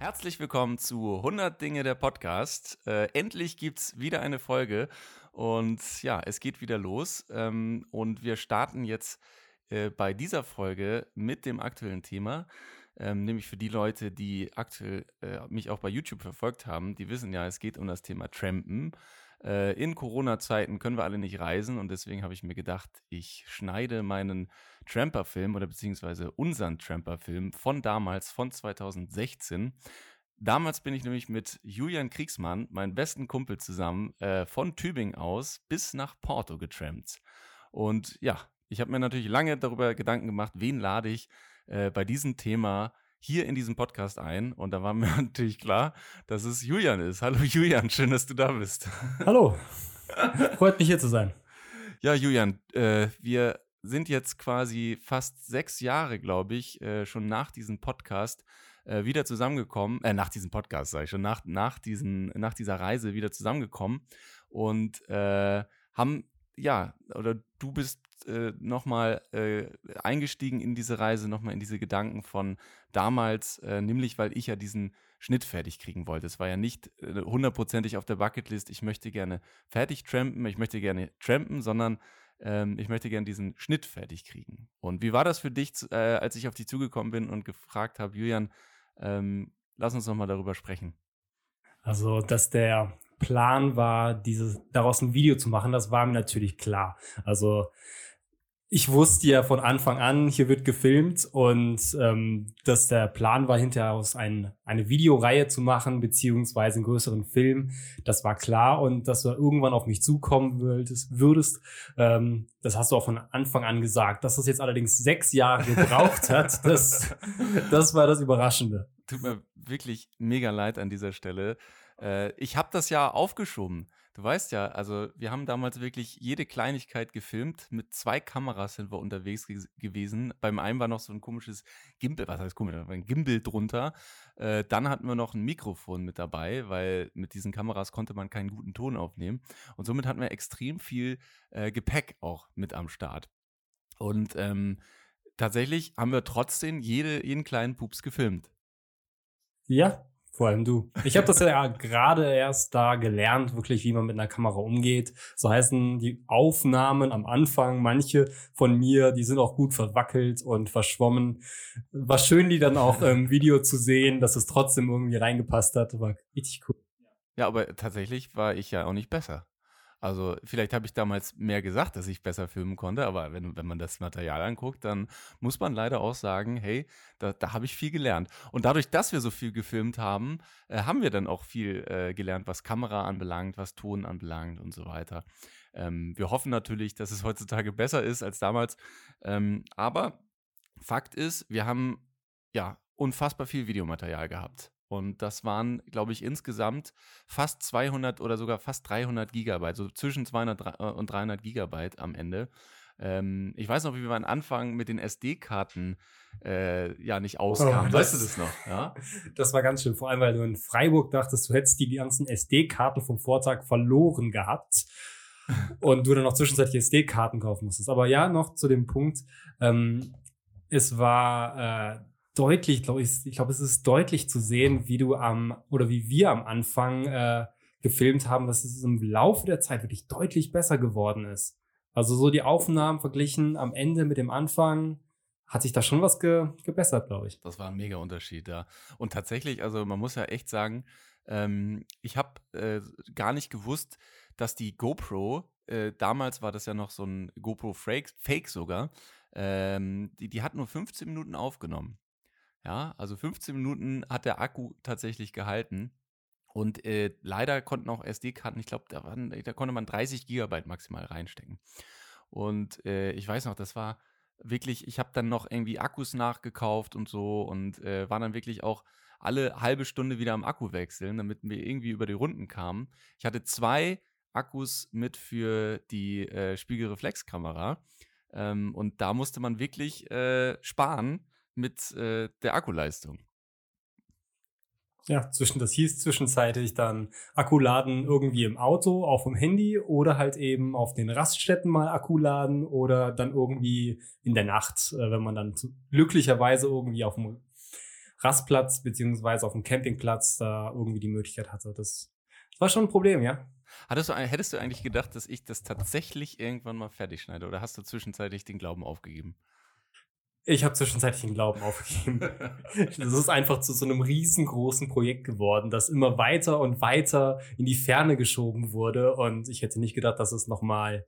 Herzlich willkommen zu 100 Dinge der Podcast. Äh, endlich gibt's wieder eine Folge und ja, es geht wieder los ähm, und wir starten jetzt äh, bei dieser Folge mit dem aktuellen Thema. Ähm, nämlich für die Leute, die aktuell äh, mich auch bei YouTube verfolgt haben, die wissen ja, es geht um das Thema Trampen. Äh, in Corona-Zeiten können wir alle nicht reisen und deswegen habe ich mir gedacht, ich schneide meinen Tramper-Film oder beziehungsweise unseren Tramper-Film von damals, von 2016. Damals bin ich nämlich mit Julian Kriegsmann, meinem besten Kumpel zusammen, äh, von Tübingen aus bis nach Porto getrampt. Und ja, ich habe mir natürlich lange darüber Gedanken gemacht, wen lade ich äh, bei diesem Thema hier in diesem Podcast ein. Und da war mir natürlich klar, dass es Julian ist. Hallo Julian, schön, dass du da bist. Hallo. Freut mich hier zu sein. Ja, Julian, äh, wir sind jetzt quasi fast sechs Jahre, glaube ich, äh, schon nach diesem Podcast äh, wieder zusammengekommen, äh, nach diesem Podcast, sage ich schon, nach, nach, diesen, nach dieser Reise wieder zusammengekommen und äh, haben, ja, oder du bist äh, nochmal äh, eingestiegen in diese Reise, nochmal in diese Gedanken von damals, äh, nämlich weil ich ja diesen Schnitt fertig kriegen wollte. Es war ja nicht äh, hundertprozentig auf der Bucketlist, ich möchte gerne fertig trampen, ich möchte gerne trampen, sondern ähm, ich möchte gerne diesen Schnitt fertig kriegen. Und wie war das für dich, äh, als ich auf dich zugekommen bin und gefragt habe, Julian, ähm, lass uns nochmal darüber sprechen. Also, dass der Plan war, dieses, daraus ein Video zu machen, das war mir natürlich klar. Also, ich wusste ja von Anfang an, hier wird gefilmt und ähm, dass der Plan war, hinterher aus ein, eine Videoreihe zu machen, beziehungsweise einen größeren Film. Das war klar und dass du irgendwann auf mich zukommen würdest, würdest ähm, das hast du auch von Anfang an gesagt. Dass das jetzt allerdings sechs Jahre gebraucht hat, das, das war das Überraschende. Tut mir wirklich mega leid an dieser Stelle. Äh, ich habe das ja aufgeschoben. Du weißt ja, also wir haben damals wirklich jede Kleinigkeit gefilmt. Mit zwei Kameras sind wir unterwegs ge gewesen. Beim einen war noch so ein komisches Gimbal, was heißt komisch, ein Gimbal drunter. Äh, dann hatten wir noch ein Mikrofon mit dabei, weil mit diesen Kameras konnte man keinen guten Ton aufnehmen. Und somit hatten wir extrem viel äh, Gepäck auch mit am Start. Und ähm, tatsächlich haben wir trotzdem jede, jeden kleinen Pups gefilmt. Ja, vor allem du. Ich habe das ja gerade erst da gelernt, wirklich, wie man mit einer Kamera umgeht. So heißen die Aufnahmen am Anfang, manche von mir, die sind auch gut verwackelt und verschwommen. War schön, die dann auch im Video zu sehen, dass es trotzdem irgendwie reingepasst hat. War richtig cool. Ja, aber tatsächlich war ich ja auch nicht besser. Also vielleicht habe ich damals mehr gesagt, dass ich besser filmen konnte, aber wenn, wenn man das Material anguckt, dann muss man leider auch sagen, hey, da, da habe ich viel gelernt. Und dadurch, dass wir so viel gefilmt haben, äh, haben wir dann auch viel äh, gelernt, was Kamera anbelangt, was Ton anbelangt und so weiter. Ähm, wir hoffen natürlich, dass es heutzutage besser ist als damals. Ähm, aber Fakt ist, wir haben ja unfassbar viel Videomaterial gehabt. Und das waren, glaube ich, insgesamt fast 200 oder sogar fast 300 Gigabyte, so zwischen 200 äh, und 300 Gigabyte am Ende. Ähm, ich weiß noch, wie wir am Anfang mit den SD-Karten äh, ja nicht oh, auskamen. Oh, weißt du das noch? Ja? Das war ganz schön, vor allem, weil du in Freiburg dachtest, du hättest die ganzen SD-Karten vom Vortag verloren gehabt und du dann noch zwischenzeitlich SD-Karten kaufen musstest. Aber ja, noch zu dem Punkt, ähm, es war äh, deutlich, glaube ich, ich glaube, es ist deutlich zu sehen, wie du am oder wie wir am Anfang äh, gefilmt haben, dass es im Laufe der Zeit wirklich deutlich besser geworden ist. Also so die Aufnahmen verglichen am Ende mit dem Anfang hat sich da schon was ge gebessert, glaube ich. Das war ein mega Unterschied, ja. Und tatsächlich, also man muss ja echt sagen, ähm, ich habe äh, gar nicht gewusst, dass die GoPro, äh, damals war das ja noch so ein GoPro Fake, Fake sogar, ähm, die, die hat nur 15 Minuten aufgenommen. Ja, also 15 Minuten hat der Akku tatsächlich gehalten. Und äh, leider konnten auch SD-Karten, ich glaube, da, da, konnte man 30 Gigabyte maximal reinstecken. Und äh, ich weiß noch, das war wirklich, ich habe dann noch irgendwie Akkus nachgekauft und so und äh, war dann wirklich auch alle halbe Stunde wieder am Akku wechseln, damit wir irgendwie über die Runden kamen. Ich hatte zwei Akkus mit für die äh, Spiegelreflexkamera ähm, und da musste man wirklich äh, sparen mit äh, der Akkuleistung. Ja, zwischen, das hieß zwischenzeitlich dann Akkuladen irgendwie im Auto, auf dem Handy oder halt eben auf den Raststätten mal Akkuladen oder dann irgendwie in der Nacht, äh, wenn man dann glücklicherweise irgendwie auf dem Rastplatz beziehungsweise auf dem Campingplatz da irgendwie die Möglichkeit hatte. Das, das war schon ein Problem, ja. Hattest du, hättest du eigentlich gedacht, dass ich das tatsächlich irgendwann mal fertig schneide oder hast du zwischenzeitlich den Glauben aufgegeben? Ich habe zwischenzeitlich den Glauben aufgegeben. das ist einfach zu so einem riesengroßen Projekt geworden, das immer weiter und weiter in die Ferne geschoben wurde. Und ich hätte nicht gedacht, dass es nochmal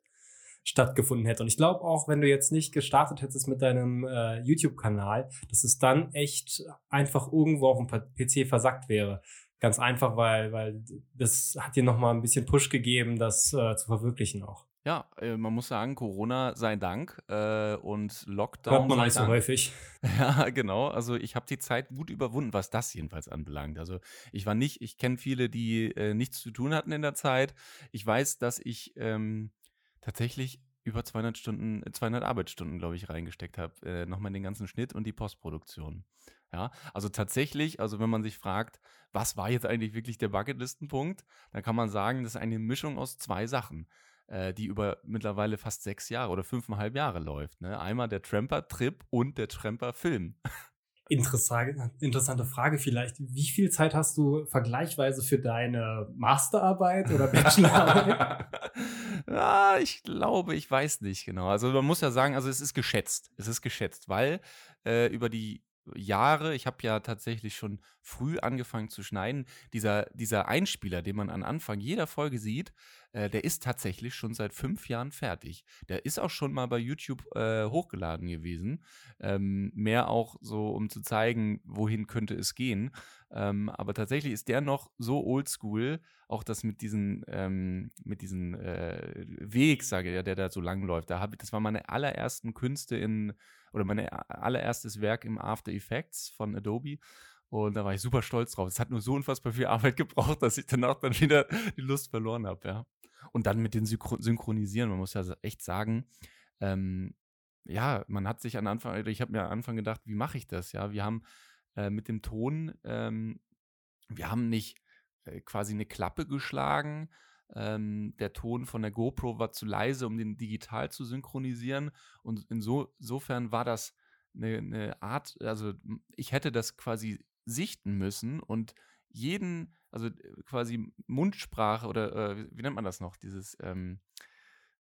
stattgefunden hätte. Und ich glaube auch, wenn du jetzt nicht gestartet hättest mit deinem äh, YouTube-Kanal, dass es dann echt einfach irgendwo auf dem PC versackt wäre. Ganz einfach, weil, weil das hat dir nochmal ein bisschen Push gegeben, das äh, zu verwirklichen auch. Ja, äh, man muss sagen, Corona sei Dank äh, und Lockdown. Hört man nicht so häufig. Ja, genau. Also ich habe die Zeit gut überwunden, was das jedenfalls anbelangt. Also ich war nicht, ich kenne viele, die äh, nichts zu tun hatten in der Zeit. Ich weiß, dass ich ähm, tatsächlich über 200 Stunden, 200 Arbeitsstunden, glaube ich, reingesteckt habe. Äh, Nochmal den ganzen Schnitt und die Postproduktion. Ja, also tatsächlich, also wenn man sich fragt, was war jetzt eigentlich wirklich der Bucketlistenpunkt, dann kann man sagen, das ist eine Mischung aus zwei Sachen äh, die über mittlerweile fast sechs Jahre oder fünfeinhalb Jahre läuft. Ne? Einmal der Tramper-Trip und der Tramper-Film. Interessante, interessante Frage vielleicht. Wie viel Zeit hast du vergleichsweise für deine Masterarbeit oder Bachelorarbeit? ja, ich glaube, ich weiß nicht genau. Also man muss ja sagen, also es ist geschätzt. Es ist geschätzt, weil äh, über die Jahre, ich habe ja tatsächlich schon früh angefangen zu schneiden. Dieser, dieser Einspieler, den man am Anfang jeder Folge sieht, äh, der ist tatsächlich schon seit fünf Jahren fertig. Der ist auch schon mal bei YouTube äh, hochgeladen gewesen. Ähm, mehr auch so, um zu zeigen, wohin könnte es gehen. Ähm, aber tatsächlich ist der noch so oldschool, auch das mit diesen, ähm, mit diesen äh, Weg, sage ich, der da so lang läuft. Da hab, das war meine allerersten Künste in, oder mein allererstes Werk im After Effects von Adobe. Und da war ich super stolz drauf. Es hat nur so unfassbar viel Arbeit gebraucht, dass ich danach dann wieder die Lust verloren habe, ja. Und dann mit den Synchronisieren, man muss ja echt sagen, ähm, ja, man hat sich an Anfang, ich habe mir am Anfang gedacht, wie mache ich das? Ja, wir haben äh, mit dem Ton, ähm, wir haben nicht äh, quasi eine Klappe geschlagen. Ähm, der Ton von der GoPro war zu leise, um den digital zu synchronisieren. Und insofern war das eine, eine Art, also ich hätte das quasi sichten müssen und jeden, also äh, quasi Mundsprache oder äh, wie nennt man das noch, dieses ähm,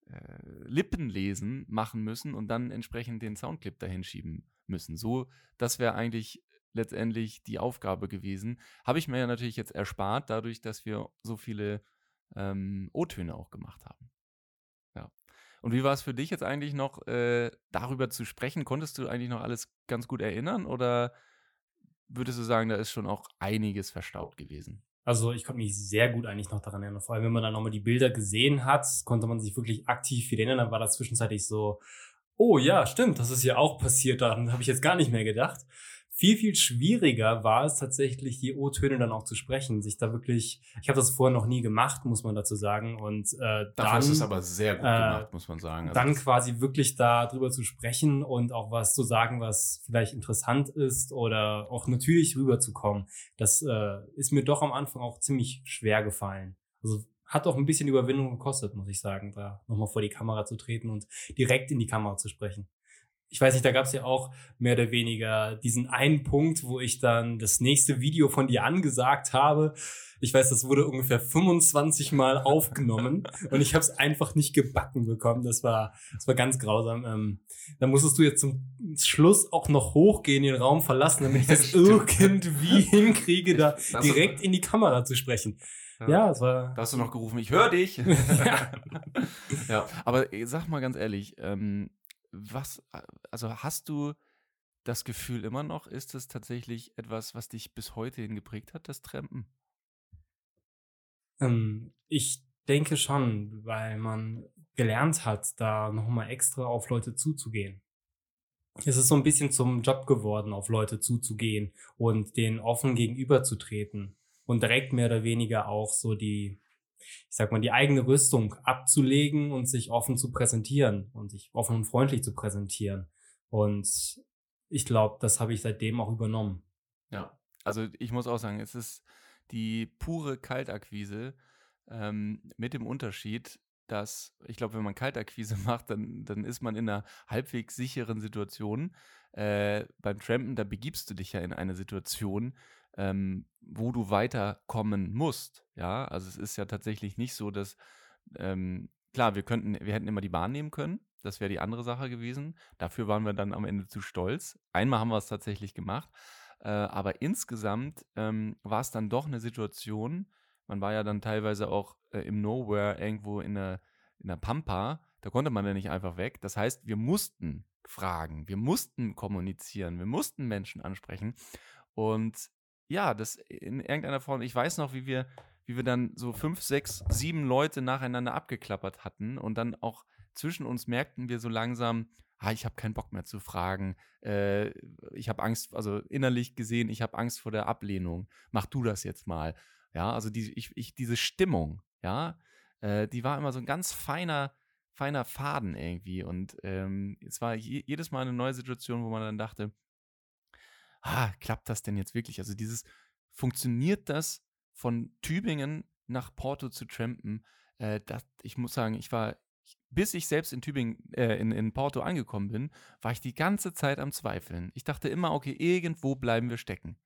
äh, Lippenlesen machen müssen und dann entsprechend den Soundclip dahin schieben müssen. So, das wäre eigentlich letztendlich die Aufgabe gewesen. Habe ich mir ja natürlich jetzt erspart, dadurch, dass wir so viele ähm, O-Töne auch gemacht haben. Ja. Und wie war es für dich jetzt eigentlich noch, äh, darüber zu sprechen? Konntest du eigentlich noch alles ganz gut erinnern oder würdest du sagen, da ist schon auch einiges verstaubt gewesen? Also ich konnte mich sehr gut eigentlich noch daran erinnern. Vor allem, wenn man dann nochmal die Bilder gesehen hat, konnte man sich wirklich aktiv wieder erinnern. Dann war das zwischenzeitlich so, oh ja, stimmt, das ist ja auch passiert. Daran habe ich jetzt gar nicht mehr gedacht viel, viel schwieriger war es tatsächlich, die O-Töne dann auch zu sprechen, sich da wirklich, ich habe das vorher noch nie gemacht, muss man dazu sagen. Und äh, Dafür dann, ist es aber sehr gut äh, gemacht, muss man sagen. Also dann quasi wirklich da drüber zu sprechen und auch was zu sagen, was vielleicht interessant ist oder auch natürlich rüberzukommen. Das äh, ist mir doch am Anfang auch ziemlich schwer gefallen. Also hat auch ein bisschen Überwindung gekostet, muss ich sagen, da nochmal vor die Kamera zu treten und direkt in die Kamera zu sprechen ich weiß nicht, da gab es ja auch mehr oder weniger diesen einen Punkt, wo ich dann das nächste Video von dir angesagt habe. Ich weiß, das wurde ungefähr 25 Mal aufgenommen und ich habe es einfach nicht gebacken bekommen. Das war, das war ganz grausam. Ähm, da musstest du jetzt zum Schluss auch noch hochgehen, den Raum verlassen, damit ich das irgendwie hinkriege, da direkt in die Kamera zu sprechen. Ja, ja es war. Da hast du noch gerufen, ich höre dich. ja. ja, aber sag mal ganz ehrlich, ähm, was, also hast du das Gefühl immer noch, ist es tatsächlich etwas, was dich bis heute hingeprägt hat, das Trampen? Ähm, ich denke schon, weil man gelernt hat, da nochmal extra auf Leute zuzugehen. Es ist so ein bisschen zum Job geworden, auf Leute zuzugehen und denen offen gegenüberzutreten und direkt mehr oder weniger auch so die ich sag mal, die eigene Rüstung abzulegen und sich offen zu präsentieren und sich offen und freundlich zu präsentieren. Und ich glaube, das habe ich seitdem auch übernommen. Ja, also ich muss auch sagen, es ist die pure Kaltakquise ähm, mit dem Unterschied, dass, ich glaube, wenn man Kaltakquise macht, dann, dann ist man in einer halbwegs sicheren Situation. Äh, beim Trampen, da begibst du dich ja in eine Situation, ähm, wo du weiterkommen musst. Ja, also es ist ja tatsächlich nicht so, dass, ähm, klar, wir könnten, wir hätten immer die Bahn nehmen können. Das wäre die andere Sache gewesen. Dafür waren wir dann am Ende zu stolz. Einmal haben wir es tatsächlich gemacht. Äh, aber insgesamt ähm, war es dann doch eine Situation, man war ja dann teilweise auch äh, im Nowhere irgendwo in der, in der Pampa. Da konnte man ja nicht einfach weg. Das heißt, wir mussten fragen, wir mussten kommunizieren, wir mussten Menschen ansprechen. Und ja, das in irgendeiner Form, ich weiß noch, wie wir, wie wir dann so fünf, sechs, sieben Leute nacheinander abgeklappert hatten und dann auch zwischen uns merkten wir so langsam, ah, ich habe keinen Bock mehr zu fragen. Äh, ich habe Angst, also innerlich gesehen, ich habe Angst vor der Ablehnung. Mach du das jetzt mal. Ja, also die, ich, ich, diese Stimmung, ja, äh, die war immer so ein ganz feiner, feiner Faden irgendwie. Und ähm, es war je, jedes Mal eine neue Situation, wo man dann dachte, ah, klappt das denn jetzt wirklich? Also dieses, funktioniert das von Tübingen nach Porto zu trampen? Äh, das, ich muss sagen, ich war, bis ich selbst in Tübingen, äh, in, in Porto angekommen bin, war ich die ganze Zeit am Zweifeln. Ich dachte immer, okay, irgendwo bleiben wir stecken.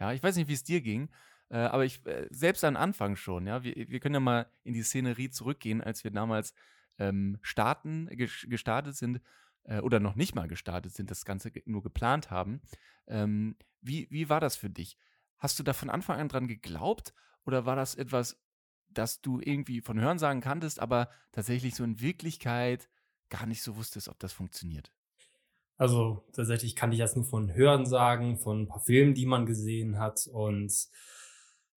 Ja, ich weiß nicht, wie es dir ging, äh, aber ich, äh, selbst am Anfang schon, ja, wir, wir können ja mal in die Szenerie zurückgehen, als wir damals ähm, starten, gestartet sind äh, oder noch nicht mal gestartet sind, das Ganze nur geplant haben. Ähm, wie, wie war das für dich? Hast du da von Anfang an dran geglaubt oder war das etwas, das du irgendwie von Hörensagen kanntest, aber tatsächlich so in Wirklichkeit gar nicht so wusstest, ob das funktioniert? Also tatsächlich kannte ich das nur von Hörensagen, von ein paar Filmen, die man gesehen hat und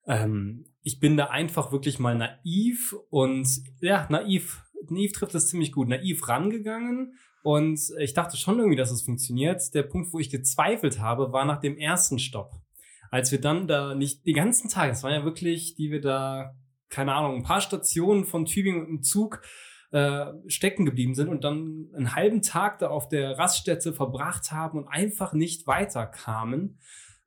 ähm, ich bin da einfach wirklich mal naiv und ja, naiv, naiv trifft es ziemlich gut, naiv rangegangen und ich dachte schon irgendwie, dass es funktioniert. Der Punkt, wo ich gezweifelt habe, war nach dem ersten Stopp. Als wir dann da nicht die ganzen Tage, es waren ja wirklich, die wir da, keine Ahnung, ein paar Stationen von Tübingen im Zug äh, stecken geblieben sind und dann einen halben Tag da auf der Raststätte verbracht haben und einfach nicht weiterkamen.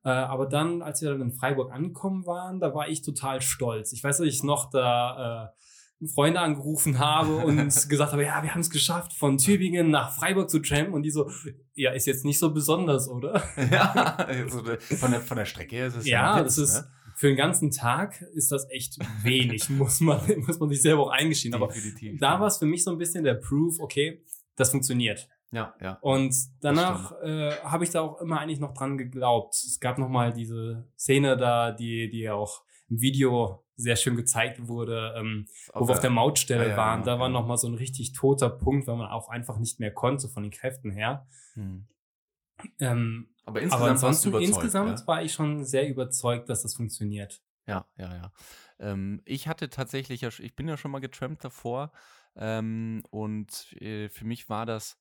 Äh, aber dann, als wir dann in Freiburg angekommen waren, da war ich total stolz. Ich weiß, dass ich noch da äh, Freunde angerufen habe und gesagt habe, ja, wir haben es geschafft, von Tübingen nach Freiburg zu trampen und die so, ja, ist jetzt nicht so besonders, oder? ja, also von der, von der Strecke her ist es ja, ja das ist, ne? für den ganzen Tag ist das echt wenig, muss man, muss man sich selber auch eingestehen. Aber Definitiv, da ja. war es für mich so ein bisschen der Proof, okay, das funktioniert. Ja, ja. Und danach äh, habe ich da auch immer eigentlich noch dran geglaubt. Es gab noch mal diese Szene da, die, die auch im Video sehr schön gezeigt wurde, ähm, wo wir auf der Mautstelle ja, ja, waren. Genau, da war genau. noch mal so ein richtig toter Punkt, weil man auch einfach nicht mehr konnte von den Kräften her. Hm. Ähm, aber insgesamt, aber ansonsten, insgesamt ja? war ich schon sehr überzeugt, dass das funktioniert. Ja, ja, ja. Ähm, ich hatte tatsächlich, ich bin ja schon mal getrampt davor ähm, und äh, für mich war das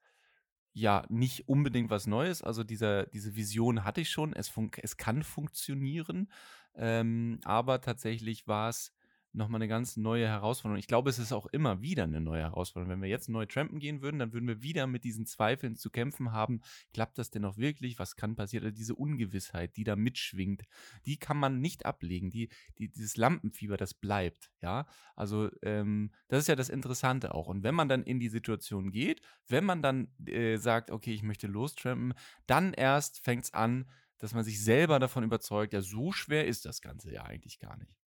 ja nicht unbedingt was Neues. Also dieser, diese Vision hatte ich schon. Es, es kann funktionieren. Ähm, aber tatsächlich war es nochmal eine ganz neue Herausforderung. Ich glaube, es ist auch immer wieder eine neue Herausforderung. Wenn wir jetzt neu trampen gehen würden, dann würden wir wieder mit diesen Zweifeln zu kämpfen haben. Klappt das denn noch wirklich? Was kann passieren? Also diese Ungewissheit, die da mitschwingt, die kann man nicht ablegen. Die, die, dieses Lampenfieber, das bleibt. Ja, also ähm, das ist ja das Interessante auch. Und wenn man dann in die Situation geht, wenn man dann äh, sagt, okay, ich möchte lostrampen, dann erst fängt es an, dass man sich selber davon überzeugt, ja, so schwer ist das Ganze ja eigentlich gar nicht.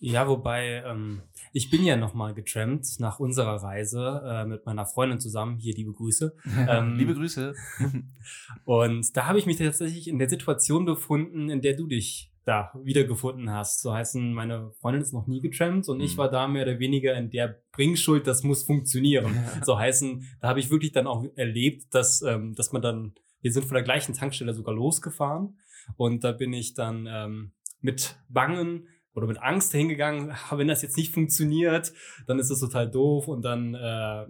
Ja, wobei, ähm, ich bin ja nochmal getrampt nach unserer Reise äh, mit meiner Freundin zusammen. Hier, liebe Grüße. Ähm, liebe Grüße. und da habe ich mich tatsächlich in der Situation befunden, in der du dich da wiedergefunden hast. So heißen, meine Freundin ist noch nie getrampt und mhm. ich war da mehr oder weniger in der Bringschuld, das muss funktionieren. so heißen, da habe ich wirklich dann auch erlebt, dass, ähm, dass man dann, wir sind von der gleichen Tankstelle sogar losgefahren und da bin ich dann ähm, mit Bangen oder mit Angst hingegangen, wenn das jetzt nicht funktioniert, dann ist das total doof und dann äh,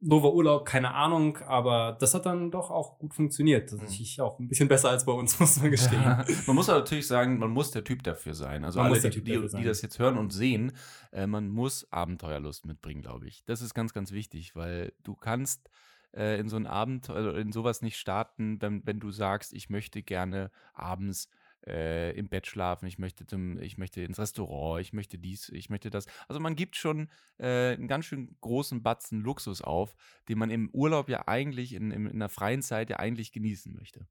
doofer Urlaub, keine Ahnung, aber das hat dann doch auch gut funktioniert. Das ist auch ein bisschen besser als bei uns, muss man gestehen. Ja, man muss aber natürlich sagen, man muss der Typ dafür sein. Also man alle, die, die, die, das jetzt hören und sehen, äh, man muss Abenteuerlust mitbringen, glaube ich. Das ist ganz, ganz wichtig, weil du kannst äh, in so ein Abenteuer, in sowas nicht starten, wenn, wenn du sagst, ich möchte gerne abends äh, im Bett schlafen, ich möchte, zum, ich möchte ins Restaurant, ich möchte dies, ich möchte das. Also man gibt schon äh, einen ganz schön großen Batzen Luxus auf, den man im Urlaub ja eigentlich, in, in, in der freien Zeit ja eigentlich genießen möchte.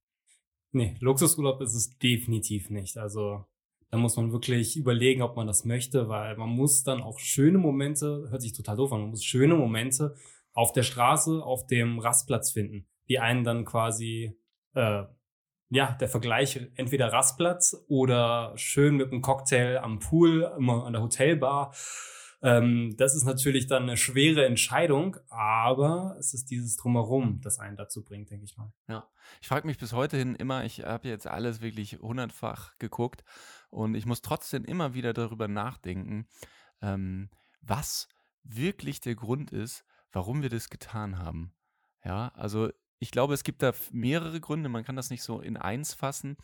Nee, Luxusurlaub ist es definitiv nicht. Also da muss man wirklich überlegen, ob man das möchte, weil man muss dann auch schöne Momente, hört sich total doof an, man muss schöne Momente auf der Straße, auf dem Rastplatz finden, die einen dann quasi, äh, ja, der Vergleich entweder Rastplatz oder schön mit einem Cocktail am Pool, immer an der Hotelbar ähm, das ist natürlich dann eine schwere Entscheidung, aber es ist dieses Drumherum, das einen dazu bringt, denke ich mal. Ja, ich frage mich bis heute hin immer, ich habe jetzt alles wirklich hundertfach geguckt und ich muss trotzdem immer wieder darüber nachdenken, ähm, was wirklich der Grund ist, warum wir das getan haben. Ja, also ich glaube, es gibt da mehrere Gründe, man kann das nicht so in eins fassen.